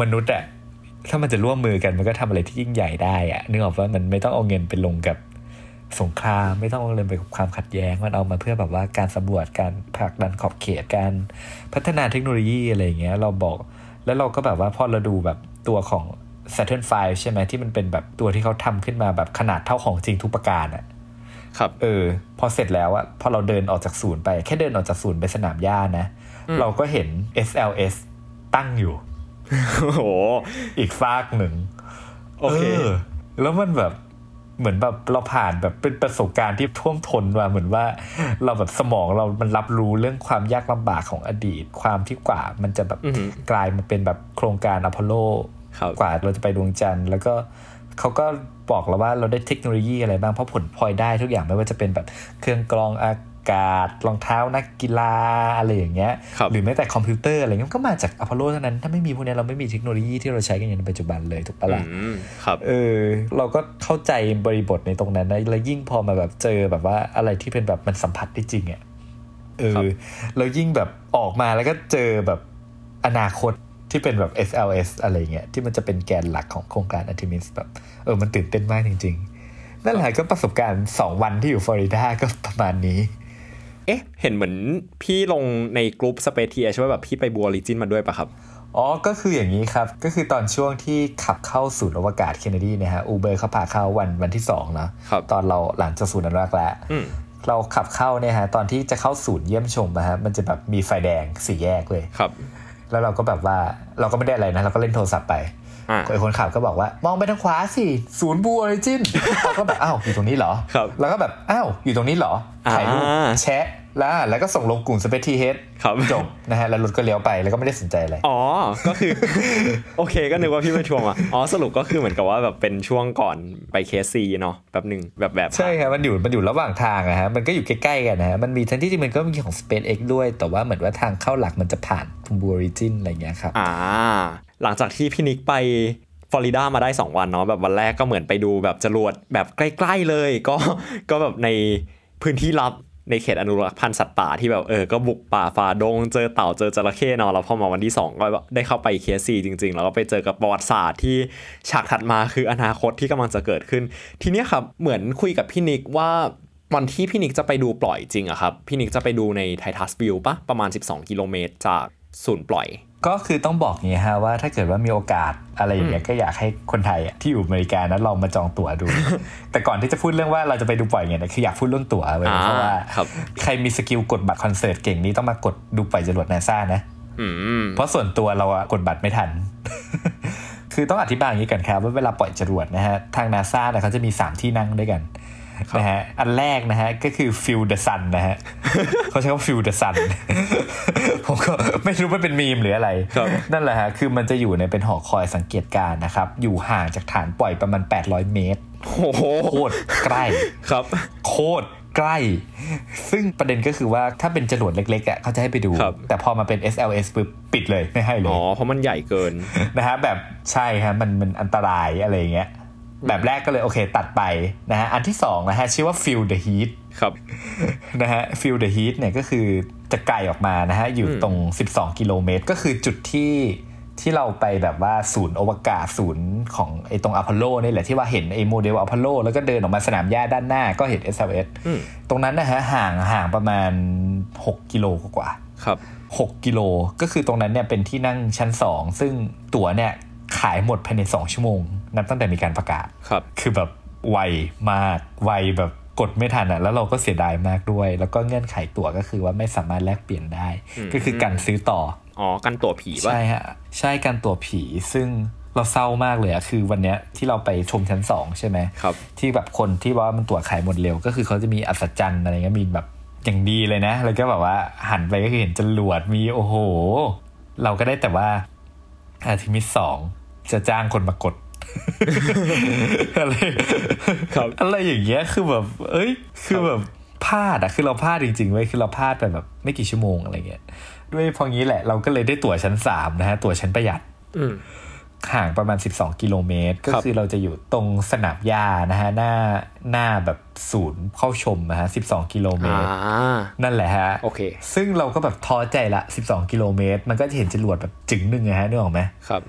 มนุษย์อะ ถ้ามันจะร่วมมือกันมันก็ทำอะไรที่ยิ่งใหญ่ได้อะนึกออกว่ามันไม่ต้องเอาเงินไปลงกับสงครามไม่ต้องเอาเงินไปกับความขัดแย้ง มันเอามาเพื่อแบบว่าการสำรวจการผลักดันขอบเขตการพัฒนาเทคโนโลยีอะไรอย่างเงี้ยเราบอกแล้วเราก็แบบว่าพอเราดูแบบตัวของ Saturn V ใช่ไหมที่มันเป็นแบบตัวที่เขาทำขึ้นมาแบบขนาดเท่าของจริงทุกประการอะครับเออ พอเสร็จแล้วอะพอเราเดินออกจากศูนย์ไป แค่เดินออกจากศูนย์ไปสนามหญ้านะ เราก็เห็น SLS ตั้งอยู่ โอ้โหอีกฟากหนึ่งโอเคแล้วมันแบบเหมือนแบบเราผ่านแบบเป็นประสบการณ์ที่ท่วมท้นมาเหมือนว่า เราแบบสมองเรามันรับรู้เรื่องความยากลำบากของอดีต ความที่กว่ามันจะแบบอือหือกลายมาเป็นแบบโครงการอพอลโลครับกว่าเราจะไปดวงจันทร์ แล้วก็เขาก็บอกเราว่าเราได้เทคโนโลยีอะไรบ้างเพราะผลพลอยได้ทุกอย่างไม่ว่าจะเป็นแบบเครื่องกรองอากาศรองเท้านักกีฬาอะไรอย่างเงี้ยครับหรือแม้แต่คอมพิวเตอร์อะไรเงี้ยมันก็มาจากอพอลโลเท่านั้น ถ้าไม่มีพวกเนี้ยเราไม่มีเทคโนโลยีที่เราใช้กันอย่างในปัจจุบันเลยถูกปะล่ะอืมครับเออเราก็เข้าใจบริบทในตรงนั้นนะแล้วยิ่งพอมาแบบเจอแบบว่าอะไรที่เป็นแบบมันสัมผัสได้จริงอะ่ะเอครับอแล้วยิ่งแบบออกมาแล้วก็เจอแบบอนาคตที่เป็นแบบ SLS อะไรเงี้ยที่มันจะเป็นแกนหลักของโครงการ Artemis แบบเออมันตื่นเต้นมากจริง ๆ นั่นแหละก็ประสบการณ์ 2 วันที่อยู่ฟลอริดาก็ประมาณนี้เอ๊ะ เห็นเหมือนพี่ลงในกลุ่มสเปเทียใช่ไหมแบบพี่ไปบัวลิจินมาด้วยปะครับ อ๋อ ก็คืออย่างนี้ครับ ก็คือตอนช่วงที่ขับเข้าศูนย์อวกาศเคนเนดีเนะฮะ Uber เขาพาเข้าวันวันที่2นะครับตอนเราหลังจากศูนย์อนุรักษ์แล้วอืมเราขับเข้าเนี่ยฮะ ตอนที่จะเข้าศูนย์เยี่ยมชมนะฮะ มันจะแบบมีไฟแดงสี่แยกเลย ครับ แล้วเราก็แบบว่าเราก็ไม่ได้อะไรนะ เราก็เล่นโทรศัพท์ไปอ่าไอ้ คนขับก็บอกว่ามองไปทางขวาสิศูนย์ Blue Origin เราก็แบบอ้าวอยู่ตรงนี้เหรอครับแล้วก็แบบอ้าวอยู่ตรงนี้เหรอถ่ายรูปอ่าแชะแล้วแล้วก็ส่งลงกลุ่ม Spaceth ครับจบนะฮะแล้วรถก็เลี้ยวไปแล้วก็ไม่ได้สนใจอะไรอ๋อก็คือ โอเคก็นึกว่าพี่ไปทัวร์อะอ๋อสรุปก็คือเหมือนกับว่าแบบเป็นช่วงก่อนไป KSC เนาะแบบหนึ่งแบบแบบใช่ครับมันอยู่มันอยู่ระหว่างทางอะฮะมันก็อยู่ใกล้ๆกันนะฮะมันมีทั้งที่จริงมันก็มีของ SpaceX ด้วย แต่ว่าเหมือนว่าทางเข้าหลักมันจะผ่าน Blue Origin อะไรอย่างเงี้ยครับอ่า หลังจากที่พี่นิกไปฟลอริดามาได้ 2 วันเนาะแบบวันแรกก็เหมือนไปดูแบบจรวดแบบใกล้ ๆเลย ก็ก็แบบในพื้นที่ลับในเขตอนุรักษ์พันธุ์สัตว์ป่าที่แบบเออก็บุกป่าฝ่าดง เจอเต่าเจอจระเข้เนาะแล้วพอมาวันที่ 2 ก็ได้เข้าไปเคสซีจริง ๆ แล้วก็ไปเจอกับประวัติศาสตร์ที่ฉากถัดมาคืออนาคตที่กำลังจะเกิดขึ้น ทีเนี้ยครับเหมือนคุยกับพี่นิกว่าวันที่พี่นิกจะไปดูปล่อยจริงอะครับพี่นิกจะไปดูในไททัสวิวปะประมาณ 12 กิโลเมตรจากศูนย์ปล่อย ก็คือต้องบอกงี้ฮะว่าถ้าเกิดว่ามีโอกาสอะไรอย่างเงี้ยก็อยากให้คนไทยอะที่อยู่อเมริกานั้นลองมาจองตั๋วดู แต่ก่อนที่จะพูดเรื่องว่าเราจะไปดูปล่อยเนี่ยคืออยากพูดเรื่องตั๋วไว้อ่าเพราะว่าครับใครมีสกิลกดบัตรคอนเสิร์ตเก่งนี้ต้องมากดดูปล่อยจรวดนาซานะอืมเพราะส่วนตัวเราอะกดบัตรไม่ทัน คือต้องอธิบายอย่างนี้กันครับว่าเวลาปล่อยจรวดนะฮะทางนาซาเนี่ยเขาจะมี 3 ที่นั่งด้วยกัน นะฮะอันแรกนะฮะก็คือ Feel the Sun นะฮะเขาใช้คำว่า Feel the Sun ผมก็ไม่รู้ว่าเป็นมีมหรืออะไรครับนั่นแหละฮะคือมันจะอยู่ในเป็นหอคอยสังเกตการณ์นะครับ อยู่ห่างจากฐานปล่อยประมาณ 800 เมตรโอ้โหโคตรใกล้ครับ โคตรใกล้ ซึ่งประเด็นก็คือว่าถ้าเป็นจรวดเล็กๆอะเขาจะให้ไปดูครับแต่พอมาเป็น SLS ปุ๊บปิดเลยไม่ให้เลอ๋ยอเพราะมันใหญ่เกินนะฮะแบบใช่ฮะมันมันอันตรายอะไรอย่างเงี้ย แบบแรกก็เลยโอเคตัดไปนะฮะอันที่สองนะฮะชื่อว่า Feel the Heat ครับนะฮะ Feel the Heat เนี่ยก็คือจะไกลออกมานะฮะอยู่ตรง 12 กิโลเมตร ก็คือจุดที่ที่เราไปแบบว่าศูนย์อวกาศศูนย์ของไอ้ตรงอพอลโลนี่แหละที่ว่าเห็นไอ้โมเดลอพอลโลแล้วก็เดินออกมาสนามหญ้าด้านหน้าก็เห็น SLS อืมตรงนั้นนะฮะห่างห่างประมาณ 6 กิโลกว่าๆครับ 6 กิโลก็คือตรงนั้นเนี่ยเป็นที่นั่งชั้น 2 ซึ่งตั๋วเนี่ยขายหมดภายใน 2 ชั่วโมง นับตั้งแต่มีการประกาศครับคือแบบไวมากไวแบบกดไม่ทันอะแล้วเราก็เสียดายมากด้วย แล้วก็เงื่อนไขตั๋วก็คือว่าไม่สามารถแลกเปลี่ยนได้ ก็คือการซื้อต่ออ๋อกันตัวผีป่ะใช่ฮะใช่การตั๋วผีซึ่งเราเศร้ามากเลยอะคือวันเนี้ยที่เราไปชมชั้น2ใช่ไหมครับ ที่แบบคนที่ว่ามันตั๋วขายหมดเร็ว ก็คือเขาจะมีอัศจรรย์อะไรเงี้ยมีแบบอย่างดีเลยนะ แล้วก็แบบว่าหันไปก็คือเห็นจรวดมีโอ้โห เราก็ได้แต่ว่าอาทิมิสสองจะจ้างคนมากด อะไรครับอะไรอย่างเงี้ยคือแบบ เอ้ย คือแบบพลาดอะคือเราพลาดจริงๆเว้ยคือเราพลาดไปแบบ ไม่กี่ชั่วโมงอะไรเงี้ยด้วยเพองี้แหละ เราก็เลยได้ตั๋วชั้นสามนะฮะตั๋วชั้นประหยัดอืมห่างประมาณ 12 กิโลเมตร ก็ครับคือเราจะอยู่ตรงสนามหญ้านะฮะหน้าหน้าแบบศูนย์เข้าชมนะฮะ 12 กิโลเมอ่าตรนั่นแหละฮะโอเค ซึ่งเราก็แบบท้อใจละ 12 กิโลเมตร มันก็จะเห็นจรวดแบบจึงหนึ่งนะฮะนึกออกไหมครับ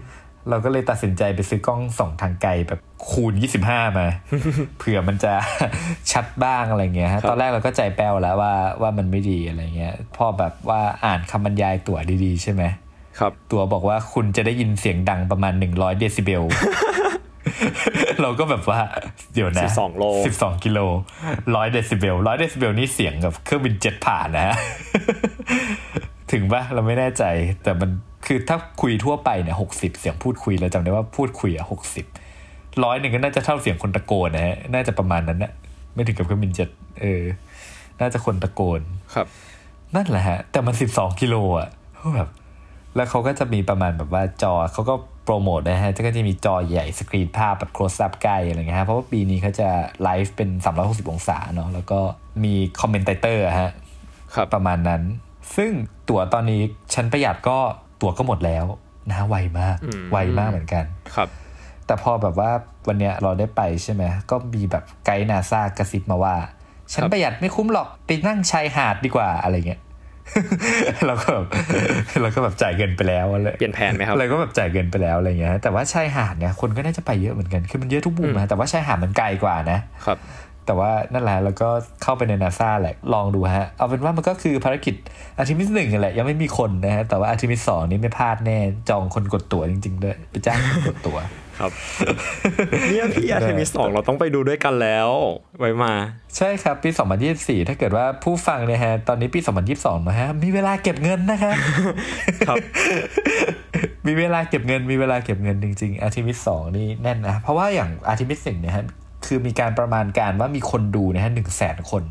เราก็เลยตัดสินใจไปซื้อกล้องส่องทางไกลแบบคูณ 25 มา เผื่อมันจะชัดบ้างอะไรเงี้ยฮะครับตอนแรกเราก็ใจแป้วแล้วว่าว่ามันไม่ดีอะไรเงี้ยพอแบบว่าอ่านคำบรรยายตั๋วดีๆ ใช่ไหมครับตัวบอกว่าคุณจะได้ยินเสียงดังประมาณ 100 เดซิเบลเราก็แบบว่า เดี๋ยวนะ12โล12กิโล100เดซิเบล100เดซิเบลนี่เสียงกับเครื่องบินเจ็ตผ่านนะฮะถึงปะเราไม่แน่ใจแต่มัน คือถ้าคุยทั่วไปเนี่ยหกสิบเสียงพูดคุยเราจำได้ว่าพูดคุยอะหกสิบร้อยหนึ่งก็น่าจะเท่าเสียงคนตะโกนนะฮะน่าจะประมาณนั้นนะไม่ถึงกับเครื่องบินเจ็ตเออ น่าจะคนตะโกนครับ นั่นแหละฮะ แต่มัน12กิโลอะแบบแล้วเขาก็จะมีประมาณแบบว่าจอเขาก็โปรโมทนะฮะก็จะมีจอใหญ่สกรีนภาพแบบ close up ใกล้อะไรเงี้ยฮะเพราะว่าปีนี้เขาจะไลฟ์เป็น 360 องศาเนาะแล้วก็มี commenter ฮะครับประมาณนั้น ซึ่งตั๋วตอนนี้ชั้นประหยัดก็ ตั๋วก็หมดแล้วนะไวมากอืมไวมากเหมือนกันครับ แต่พอแบบว่าวันเนี้ยเราได้ไปใช่ไหมก็มีแบบไกด์นาซากระซิบมาว่า ฉันครับประหยัดไม่คุ้มหรอกไปนั่งชายหาดดีกว่าอะไรเงี้ยเราก็แบบเราก็แบบจ่ายเงินไปแล้วอะไรเปลี่ยนแผนไหมครับเราก็แบบจ่ายเงินไปแล้วอะไรเงี้ยแต่ว่าชายหาดเนี่ยคนก็น่าจะไปเยอะเหมือนกันคือมันเยอะทุกมุมนะแต่ว่าชายหาดมันไกลกว่านะครับ แต่ว่านั่นแหละแล้วก็เข้าไปในนาซาแหละลองดูฮะ เอาเป็นว่ามันก็คือภารกิจอาร์ทิมิสหนึ่งนั่นแหละยังไม่มีคนนะฮะแต่ว่าอาร์ทิมิสสองนี้ไม่พลาดแน่จองคนกดตั๋วจริงๆด้วยไปจ้างคนกดตั๋วครับเนี่ยพี่อาร์เทมิสสองเราต้องไปดูด้วยกันแล้ว ไว้มา ใช่ครับ ปี 2024 ถ้าเกิดว่าผู้ฟังเนี่ยฮะ ตอนนี้ปี 2022 นะฮะ มีเวลาเก็บเงินนะครับครับ มีเวลาเก็บเงินมีเวลาเก็บเงินจริงๆอาร์ทิมิสสองนี่แน่นนะ เพราะว่าอย่างอาร์ทิมิสหนึ่งเนี่ยฮะ คือมีการประมาณการว่ามีคนดูนะฮะหนึ่งแสนคน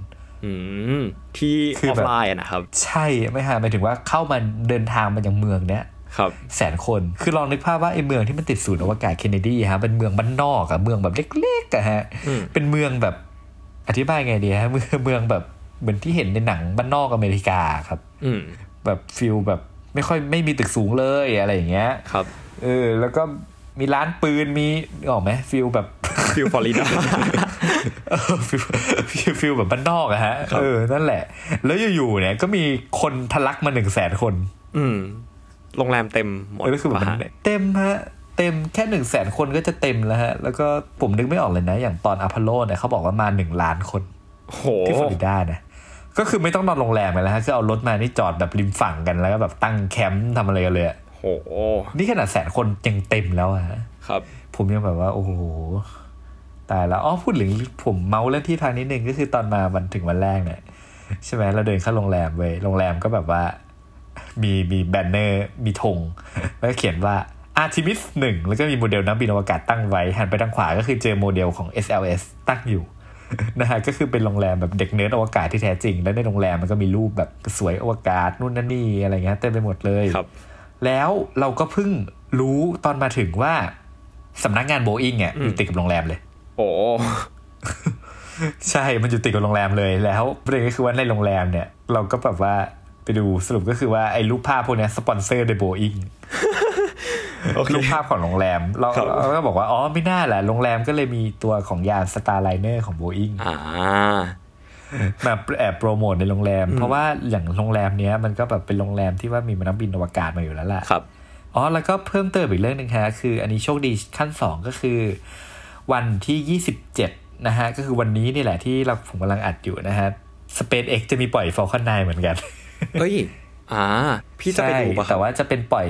อืมที่คือออฟแบบไลน์อะนะครับ ใช่ไม่ฮะหมายถึงว่าเข้ามาเดินทางมาอย่างเมืองเนี้ยครับแสนคนคือลองนึกภาพว่าไอ้เมืองที่มันติดศูนย์อวกาศเคนเนดีฮะเป็นเมืองบ้านนอกอะเมืองแบบเล็กๆอะฮะอืมเป็นเมืองแบบอธิบายไงดีฮะเมืองเมืองแบบเหมือนที่เห็นในหนังบ้านนอกอเมริกาครับ อืมแบบฟิลแบบไม่ค่อยไม่มีตึกสูงเลยอะไรอย่างเงี้ยครับเออแล้วก็ มีร้านปืนนึกออกไหม feel แบบ feel ฟลอริดาเออ feel feel feel แบบบ้านนอกอะฮะครับเออนั่นแหละ แล้วอยู่ๆเนี่ย ก็มีคนทะลักมาหนึ่งแสนคน อืมโรงแรมเต็มหมดเออก็คือแบบปะมันฮะเต็มฮะเต็มแค่หนึ่งแสนคนก็จะเต็มแล้วฮะ แล้วก็ผมนึกไม่ออกเลยนะ อย่างตอนอพอลโลเนี่ยเขาบอกว่ามาหนึ่งล้านคนโหที่ฟลอริดานะก็คือไม่ต้องนอนโรงแรมเลยแล้วฮะคือเอารถมานี่จอดแบบริมฝั่งกันแล้วก็แบบตั้งแคมป์ทำอะไรกันเลยอะ โห นี่ขนาดแสนคนยังเต็มแล้วอะฮะครับ ผมยังแบบว่า โอ้โหตายแล้วอ๋อพูดถึงผมเม้าท์เรื่องที่ทางนิดนึงก็คือตอนมาวันถึงวันแรกเนี่ยใช่ไหมเราเดินเข้าโรงแรมเว้ยโรงแรมก็แบบว่า มีมี banner มีธงแล้วก็เขียนว่าอาร์ทิมิสหนึ่งแล้วก็มีโมเดลนักบินอวกาศตั้งไว้ หันไปทางขวาก็คือเจอโมเดลของ SLS ตั้งอยู่นะฮะก็คือเป็นโรงแรมแบบเด็กเนิร์ดอวกาศที่แท้จริง แล้วในโรงแรมมันก็มีรูปแบบสวยอวกาศนู่นนั่นนี่อะไรเงี้ยเต็มไปหมดเลยครับ แล้วเราก็เพิ่งรู้ตอนมาถึงว่าสำนักงานโบอิงเนี่ยอยู่ติดกับโรงแรมเลย โอ้ใช่ มันอยู่ติดกับโรงแรมเลยแล้วประเด็นก็คือว่าในโรงแรมเนี่ย เราก็แบบว่าไปดูสรุปก็คือว่าไอ้รูปภาพพวกเนี้ยสปอนเซอร์โดยโบอิงโอเครูปภาพของโรงแรม เราครับเราก็บอกว่า อ๋อมิน่าแหละโรงแรมก็เลยมีตัวของยานสตาร์ไลเนอร์ของโบอิงอ่า มาแอบโปรโมทในโรงแรม เพราะว่าอย่างโรงแรมเนี้ยมันก็แบบเป็นโรงแรมที่ว่ามีนักบินอวกาศมาอยู่แล้วแหละครับอ๋อแล้วก็เพิ่มเติมอีกเรื่องหนึ่งฮะคือ อันนี้โชคดีขั้น2ก็คือ วันที่27นะฮะก็คือวันนี้นี่แหละที่เราผมกำลังอัดอยู่นะฮะ SpaceX จะมีปล่อย Falcon 9 เหมือนกันเฮ้ยอ่าพี่จะไปดูปะคแต่รับว่าจะเป็นปล่อย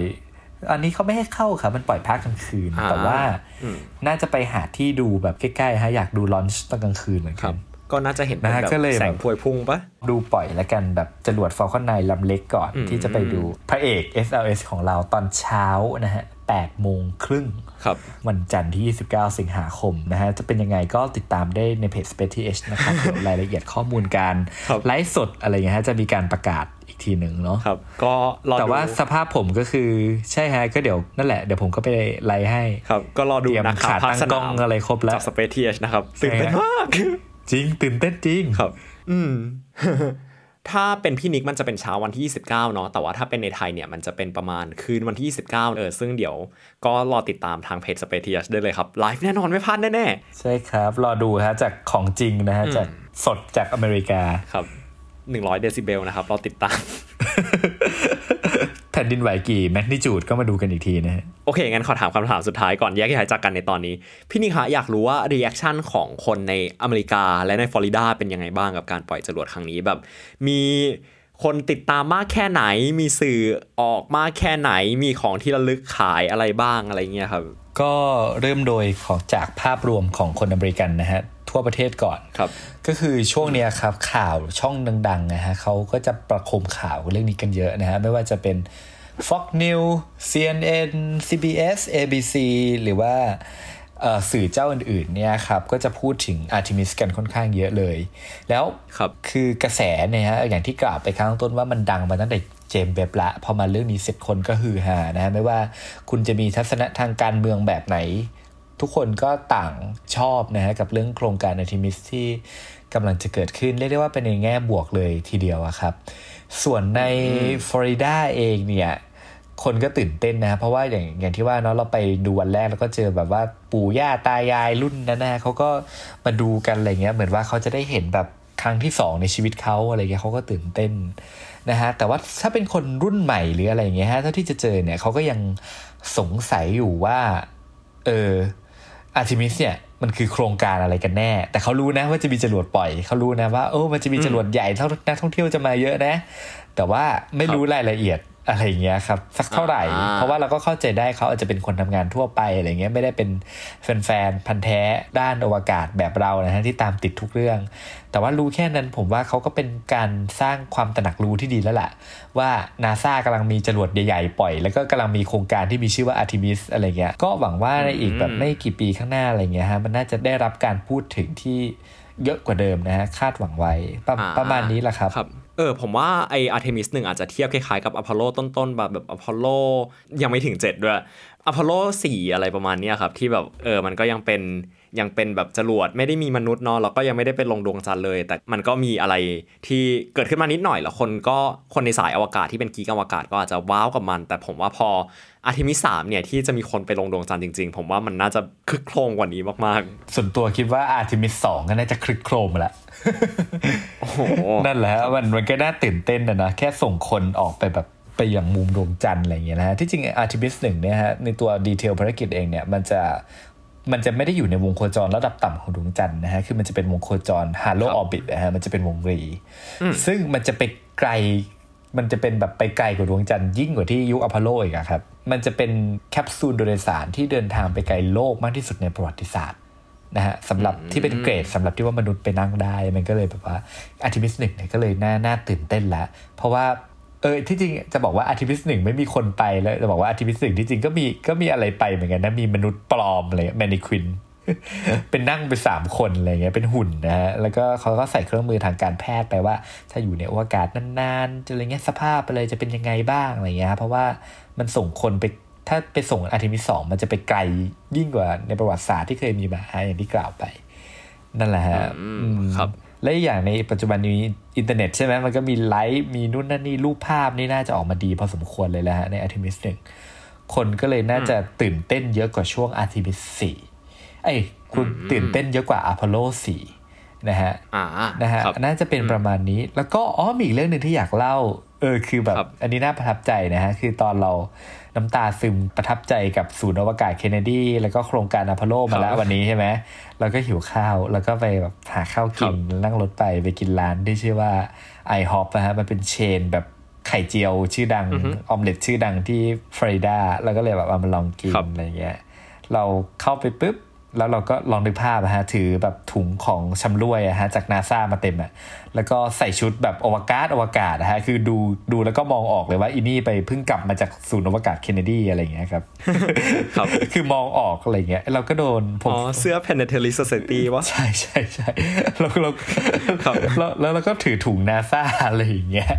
อันนี้เขาไม่ให้เข้าครับมันปล่อยภาคกลางคืนอ่าแต่ว่าอืมน่าจะไปหาที่ดูแบบใกล้ๆฮะอยากดูลอนช์ตอนกลางคืนเหมือนคกัรับน ก็น่าจะเห็นเป็นนะฮะแบบก็เลยแสงแบบพวยพุ่งปะดูปล่อยแล้วกันแบบจรวด Falcon 9ลำเล็กก่อนอืมที่จะไปดูพระเอก SLS ของเราตอนเช้านะฮะ8โมงครึ่งครับวันจันทร์ที่ 29 สิงหาคมนะฮะ จะเป็นยังไงก็ติดตามได้ในเพจ Space TH นะครับเดี๋ยวรายละเอียดข้อมูลการครับไลฟ์สดอะไรเงี้ยฮะ จะมีการประกาศอีกทีหนึ่งเนาะครับก็รอแต่ดูว่าสภาพผมก็คือใช่ฮะ ก็เดี๋ยวนั่นแหละ เดี๋ยวผมก็ไปไลฟ์ให้ ครับ ก็รอดูเตรียมนะครับขาภาคตั้งสกล้นาองมอะไรครบแล้วจาก Space TH นะครับตื่นเต้นมาก จริงตื่นเต้นจริงครับ อืมถ้าเป็นพี่นิกมันจะเป็นเช้าวันที่ 29 เนาะแต่ว่าถ้าเป็นในไทยเนี่ยมันจะเป็นประมาณคืนวันที่ 29 เออซึ่งเดี๋ยวก็รอติดตามทางเพจ Space TH ได้เลยครับ ไลฟ์แน่นอนไม่พลาดแน่ใช่ครับ รอดูฮะจากของจริงนะฮะ จากสดจากอเมริกาๆครับ 100 เดซิเบลนะครับ รอติดตามแผ่นดินไหวกี่แมกนิจูดก็มาดูกันอีกทีนะฮะโอเค งั้นขอถามคำถามสุดท้ายก่อนแยกย้ายจากกันในตอนนี้ พี่นิกคะอยากรู้ว่า reaction ของคนในอเมริกาและในฟลอริดาเป็นยังไงบ้างกับการปล่อยจรวดครั้งนี้แบบ มีคนติดตามมากแค่ไหน มีสื่อออกมากแค่ไหน มีของที่ระลึกขายอะไรบ้างอะไรเงี้ยครับ ก็เริ่มโดยของจากภาพรวมของคนอเมริกันนะฮะ ทั่วประเทศก่อนครับ ก็คือช่วงเนี้ยครับข่าวช่องดังๆนะฮะเขาก็จะประโคมข่าวเรื่องนี้กันเยอะนะฮะไม่ว่าจะเป็น Fox News CNN CBS ABC หรือว่าเอ่อสื่อเจ้าอื่นๆเนี่ยครับก็จะพูดถึง Artemis กันค่อนข้างเยอะเลย แล้วครับคือกระแสเนี่ยฮะอย่างที่กล่าวไปข้างต้นว่ามันดังมาตั้งแต่เจมส์เบบละพอมาเรื่องนี้เสร็จคนก็ฮือฮานะฮะไม่ว่าคุณจะมีทัศนะทางการเมืองแบบไหน ทุกคนก็ต่างชอบนะฮะกับเรื่องโครงการ Artemis ที่กำลังจะเกิดขึ้น เรียกได้ว่าเป็นในแง่บวกเลยทีเดียวอะครับ ส่วนในฟลอริดาเองเนี่ยคนก็ตื่นเต้นนะ เพราะว่าอย่างอย่างที่ว่าเนาะเราไปดูวันแรกแล้วก็เจอแบบว่าปู่ย่าตายายรุ่นนั้นนะเขาก็มาดูกันอะไรเงี้ยเหมือนว่าเขาจะได้เห็นแบบครั้งที่สองในชีวิตเขาอะไรเงี้ยเขาก็ตื่นเต้นนะฮะแต่ว่าถ้าเป็นคนรุ่นใหม่หรืออะไรเงี้ยฮะเท่าที่จะเจอเนี่ยเขาก็ยังสงสัยอยู่ว่าเออ อาร์ทิมิสเนี่ยมันคือโครงการอะไรกันแน่ แต่เขารู้นะว่าจะมีจรวดปล่อยเขารู้นะว่าโอ้มันจะมีจรวดใหญ่เท่านักท่องเที่ยวจะมาเยอะนะ แต่ว่าไม่รู้รายละเอียดอะไรอย่างเงี้ยครับสักเท่าไหร่อ่าเพราะว่าเราก็เข้าใจได้เขาอาจจะเป็นคนทำงานทั่วไปอะไรเงี้ยไม่ได้เป็นแฟนๆพันธ์แท้ด้านอวกาศแบบเรานะฮะที่ตามติดทุกเรื่อง แต่ว่ารู้แค่นั้นผมว่าเขาก็เป็นการสร้างความตระหนักรู้ที่ดีแล้วล่ะ ว่านาซากำลังมีจรวดใหญ่ๆ ปล่อย แล้วก็กำลังมีโครงการที่มีชื่อว่า Artemis อะไรเงี้ย ก็หวังว่าในอีกแบบไม่กี่ปีข้างหน้าอะไรเงี้ยฮะมันน่าจะได้รับการพูดถึงที่เยอะกว่าเดิมนะฮะคาดหวังไว้ประอ่ประมาณนี้แหละครับครับ เออผมว่าไอ้อาร์ทิมิสหนึ่งอาจจะเทียบคล้ายๆกับอพอลโลต้นๆแบบแบบอพอลโลยังไม่ถึง 7 ด้วยอพอลโลสี่อะไรประมาณนี้ครับ ที่แบบเออมันก็ยังเป็นยังเป็นแบบจรวดไม่ได้มีมนุษย์เนาะแล้วก็ยังไม่ได้ไปลงดวงจันทร์เลย แต่มันก็มีอะไรที่เกิดขึ้นมานิดหน่อย แล้วคนก็คนในสายอวกาศที่เป็น geek อวกาศก็อาจจะ wow กับมัน แต่ผมว่าพออาร์ทิมิสสามเนี่ยที่จะมีคนไปลงดวงจันทร์จริง ๆ ผมว่ามันน่าจะครึกโครมกว่านี้มากส่วนตัวคิดว่าอาร์ทิมิสสองก็น่าจะครึกโครมแหละๆโอ้โห นั่นแหละมันมันก็น่าตื่นเต้นนะนะแค่ส่งคนออกไปแบบไปอย่างมุมดวงจันทร์อะไรอย่างเงี้ยนะฮะที่จริงอาร์ทิมิสหนึ่งเนี่ยฮะในตัว detail ภารกิจเองเนี่ยมันจะมันจะไม่ได้อยู่ในวงโคจรระดับต่ำของดวงจันทร์นะฮะ คือมันจะเป็นวงโคจร halo orbit นะฮะ มันจะเป็นวงรี ซึ่งมันจะไปไกล มันจะเป็นแบบไปไกลกว่าดวงจันทร์ยิ่งกว่าที่ยุคอพอลโลอีกอะครับ มันจะเป็นแคปซูลโดยสารที่เดินทางไปไกลโลกมากที่สุดในประวัติศาสตร์ นะฮะสำหรับที่เป็นเกรดสำหรับที่ว่ามนุษย์ไปนั่งได้ มันก็เลยแบบว่าอาร์ทิมิสหนึ่งเนี่ยก็เลยน่าน่าตื่นเต้นแล้วเพราะว่าเออที่จริงจะบอกว่าอาร์ทิมิสหนึ่งไม่มีคนไปแล้วจะบอกว่าอาร์ทิมิสหนึ่งที่จริงก็มีก็มีอะไรไปเหมือนกันนะมีมนุษย์ปลอมอะไร mannequin เป็นนั่งไปสามคนอะไรเงี้ยเป็นหุ่นนะฮะแล้วก็เขาก็ใส่เครื่องมือทางการแพทย์ไปว่า ถ้าอยู่ในอวกาศนานๆจะอะไรเงี้ยสภาพอะไรจะเป็นยังไงบ้างอะไรเงี้ยเพราะว่ามันส่งคนไป ถ้าไปส่งอาร์ทิมิสสองมันจะไปไกลยิ่งกว่าในประวัติศาสตร์ที่เคยมีมาอย่างที่กล่าวไป นั่นแหละฮะอืมอืมครับ และอีกอย่างในปัจจุบันนี้อินเทอร์เน็ตใช่ไหมมันก็มีไลฟ์มีนู่นนั่นนี่รูปภาพนี่น่าจะออกมาดีพอสมควรเลยแหละฮะในอาร์ทิมิสหนึ่งคนก็เลยน่าจะตื่นเต้นเยอะกว่าช่วงอาร์ทิมิสสี่ไอ้ยคุณตื่นเต้นเยอะกว่าอพอลโลสี่นะฮะอ่านะฮะครับน่าจะเป็นประมาณนี้ แล้วก็อ๋อมีอีกเรื่องหนึ่งที่อยากเล่า เออคือแบบครับอันนี้น่าประทับใจนะฮะ คือตอนเรา น้ำตาซึมประทับใจกับศูนย์อวกาศเคนเนดี แล้วก็โครงการอพอลโลมาแล้ววันนี้ใช่ไหมเราก็หิวข้าว แล้วก็ไปแบบหาข้าวกินนั่งรถไปไปกินร้านที่ชื่อว่า i h o p นะฮะมันเป็นเชนแบบไข่เจียวชื่อดังออมเล็ตชื่อดังที่ฟลอริดา แล้วก็เลยแบบเอามาลองกินครับอะไรเงี้ย เราเข้าไปปุ๊บ แล้วเราก็ลองนึกภาพอะฮะถือแบบถุงของชำร่วยอะฮะจากนาซามาเต็มอะแล้วก็ใส่ชุดแบบอวกาศอวกาศนะฮะคือดูดูแล้วก็มองออกเลยว่าอินี่ไปเพิ่งกลับมาจากศูนย์อวกาศเคนเนดีอะไรอย่างเงี้ยครับครับ คือมองออกอะไรเงี้ยเราก็โดนผอ๋มอเสื้อ Planetary Society วะใช่ใช่ใช่แล้วเราครับแล้วแล้วเราก็ถือถุงนาซาอะไรอย่างเงี้ย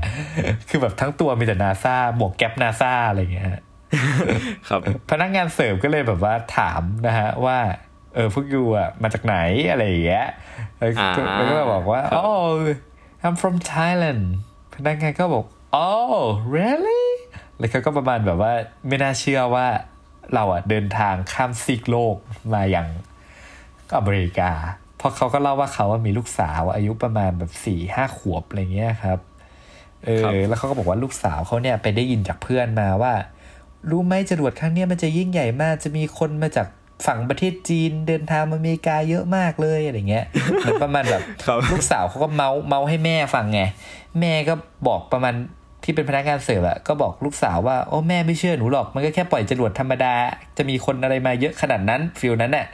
คือแบบทั้งตัวมีแต่นาซาหมวกแก๊ปนาซาอะไรอย่างเงี้ยครับ พนักงานเสิร์ฟก็เลยแบบว่าถามนะฮะว่า เออพวกยูอะมาจากไหนอะไรอย่างเงี้ยแล้วก็อ่าแล้วก็บอกว่าครับ oh I'm from Thailand พนักงานก็บอก oh really แล้วเขาก็ประมาณแบบว่าไม่น่าเชื่อว่าเราอะเดินทางข้ามซีกโลกมาอย่างอเมริกา เพราะเขาก็เล่าว่าเขาอะมีลูกสาวอายุประมาณแบบสี่ห้าขวบอะไรเงี้ยครับ เอครับอแล้วเขาก็บอกว่าลูกสาวเขาเนี่ยไปได้ยินจากเพื่อนมาว่า รู้ไหมจรวดครั้งเนี้ยมันจะยิ่งใหญ่มาก จะมีคนมาจาก ฝั่งประเทศจีนเดินทางมาอเมริกาเยอะมากเลยอะไรเงี้ยเหมือนประมาณแบบครับลูกสาวเขาก็เม้าท์เม้าท์ให้แม่ฟังไง แม่ก็บอกประมาณที่เป็นพนักงานเสิร์ฟอะก็บอกลูกสาวว่าโอ้แม่ไม่เชื่อหนูหรอก มันก็แค่ปล่อยจรวดธรรมดา จะมีคนอะไรมาเยอะขนาดนั้น feel นั้นน่ะ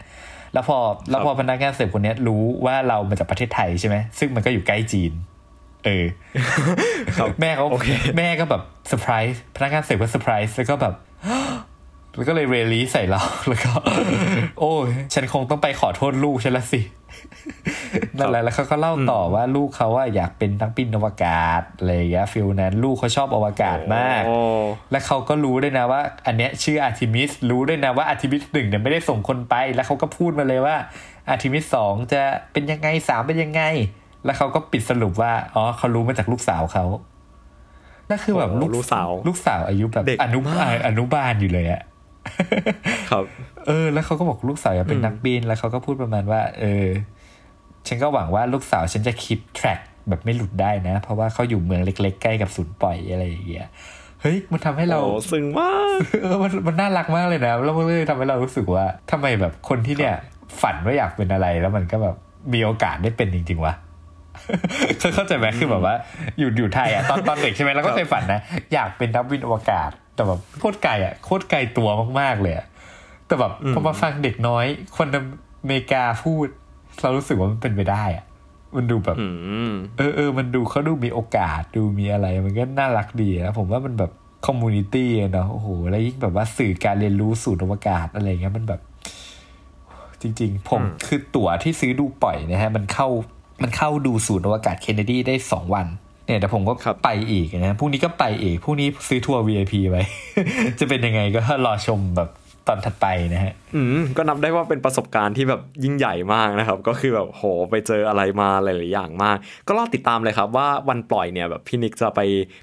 แล้วพอแล้วพอพนักงานเสิร์ฟคนเนี้ยรู้ว่าเรามาจากประเทศไทยใช่ไหมซึ่งมันก็อยู่ใกล้จีน เออแม่เขาโอเคแม่ก็แบบเซอร์ไพรส์พนักงานเสิร์ฟก็เซอร์ไพรส์แล้วก็แบบ แล้วก็เลย really ใส่เราแล้วก็ โอ้ยฉันคงต้องไปขอโทษลูกฉันละสินั่นแหละแล้วเขาก็เล่าต่อว่าลูกเขาว่าอยากเป็นนักบินอวกาศอะไรอย่างเงี้ย feel นั้น ลูกเขาชอบอวกาศมากโอ้และเขาก็รู้ด้วยนะว่า อันเนี้ยชื่ออาร์ทิมิสรู้ด้วยนะว่าอาร์ทิมิสหนึ่งเนี่ยไม่ได้ส่งคนไป แล้วเขาก็พูดมาเลยว่าอาร์ทิมิสสองจะเป็นยังไงสามเป็นยังไง แล้วเขาก็ปิดสรุปว่าอ๋อเขารู้มาจากลูกสาวเขานั่นคือแบบโอ้ลูกสาว ลูกสาวอายุแบบเด็กอนุบาลมากอนุบาลอยู่เลยอะ ครับ เออ แล้วเขาก็บอกลูกสาวอยากเป็นนักบิน แล้วเขาก็พูดประมาณว่า เออ ฉันก็หวังว่าลูกสาวฉันจะคิดแทร็กแบบไม่หลุดได้นะ เพราะว่าเขาอยู่เมืองเล็ก ๆ ใกล้กับศูนย์ปล่อยอะไรอย่างเงี้ย เฮ้ย มันทำให้เราโอ้ซึ้งมาก เออ มันมันน่ารักมากเลยนะ แล้วมันเลยทำให้เรารู้สึกว่าทำไมแบบคนที่เนี่ย ฝันว่าอยากเป็นอะไร แล้วมันก็แบบมีโอกาสได้เป็นจริงๆวะเคยเข้าใจไหมคือแบบว่า อยู่อยู่ไทยอะตอนตอนเด็กใช่ไหมเราก็เคยฝันนะ อยากเป็นนักบินอวกาศ แต่แบบโคตรไกลอะโคตรไกลตัวมากๆเลยอะแต่แบบพอมาฟังเด็กน้อย คนอเมริกาพูด เรารู้สึกว่ามันเป็นไปได้อะมันดูแบบอืมเออเออมันดูเขาดูมีโอกาสดูมีอะไร มันก็น่ารักดีนะผมว่ามันแบบคอมมูนิตี้เนาะโอ้โหแล้วยิ่งแบบว่าสื่อการเรียนรู้สู่อวกาศอะไรเงี้ยมันแบบ จริง ๆ ผมอืมคือตั๋วที่ซื้อดูปล่อยนะฮะ มันเข้ามันเข้าดูศูนย์อวกาศเคนเนดีได้สองวัน เนี่ยแต่ผมก็ครับไปอีกนะพรุ่งนี้ก็ไปอีกพรุ่งนี้ซื้อทัวร์ VIP ไว้ จะเป็นยังไงก็รอชมแบบ ตอนถัดไปนะฮะอืมก็นับได้ว่าเป็นประสบการณ์ที่แบบยิ่งใหญ่มากนะครับ ก็คือแบบโหไปเจออะไรมาหลายๆอย่างมาก ก็รอติดตามเลยครับว่าวันปล่อยเนี่ยแบบพี่นิกจะไป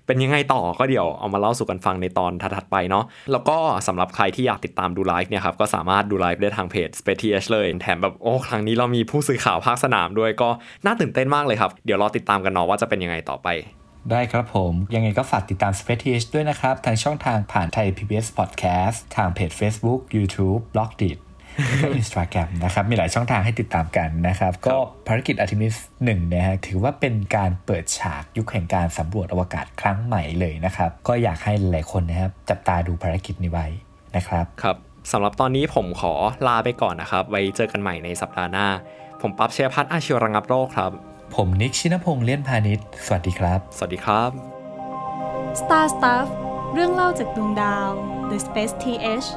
เป็นยังไงต่อก็เดี๋ยวเอามาเล่าสู่กันฟังในตอนถัดๆไปเนาะแล้วก็สำหรับใครที่อยากติดตามดูไลฟ์เนี่ยครับก็สามารถดูไลฟ์ได้ทางเพจ Space TH เลยแถมแบบโอ้ครั้งนี้เรามีผู้สื่อข่าวภาคสนามด้วยก็น่าตื่นเต้นมากเลยครับเดี๋ยวรอติดตามกันเนาะว่าจะเป็นยังไงต่อไป ได้ครับผม ยังไงก็ฝากติดตาม Space TH ด้วยนะครับ ทางช่องทางผ่านไทย PBS Podcast ทางเพจ Facebook YouTube b l o g d i t แล้วก็ Instagram นะครับ มีหลายช่องทางให้ติดตามกันนะครับ ก็ภารกิจ Artemis 1นะฮะถือว่าเป็นการเปิดฉากยุคแห่งการสำรวจอวกาศครั้งใหม่เลยนะครับ ก็อยากให้หลายคนนะครับจับตาดูภารกิจนี้ไว้นะครับครับสำหรับตอนนี้ผมขอลาไปก่อนนะครับ ไว้เจอกันใหม่ในสัปดาห์หน้า ผมปั๊บเชียร์พัฒน์อาชีวระงับโรคครับ ผมนิกชินพงษ์เลี่ยนพาณิชย์ สวัสดีครับ สวัสดีครับ Star Stuff เรื่องเล่าจากดวงดาว The Space TH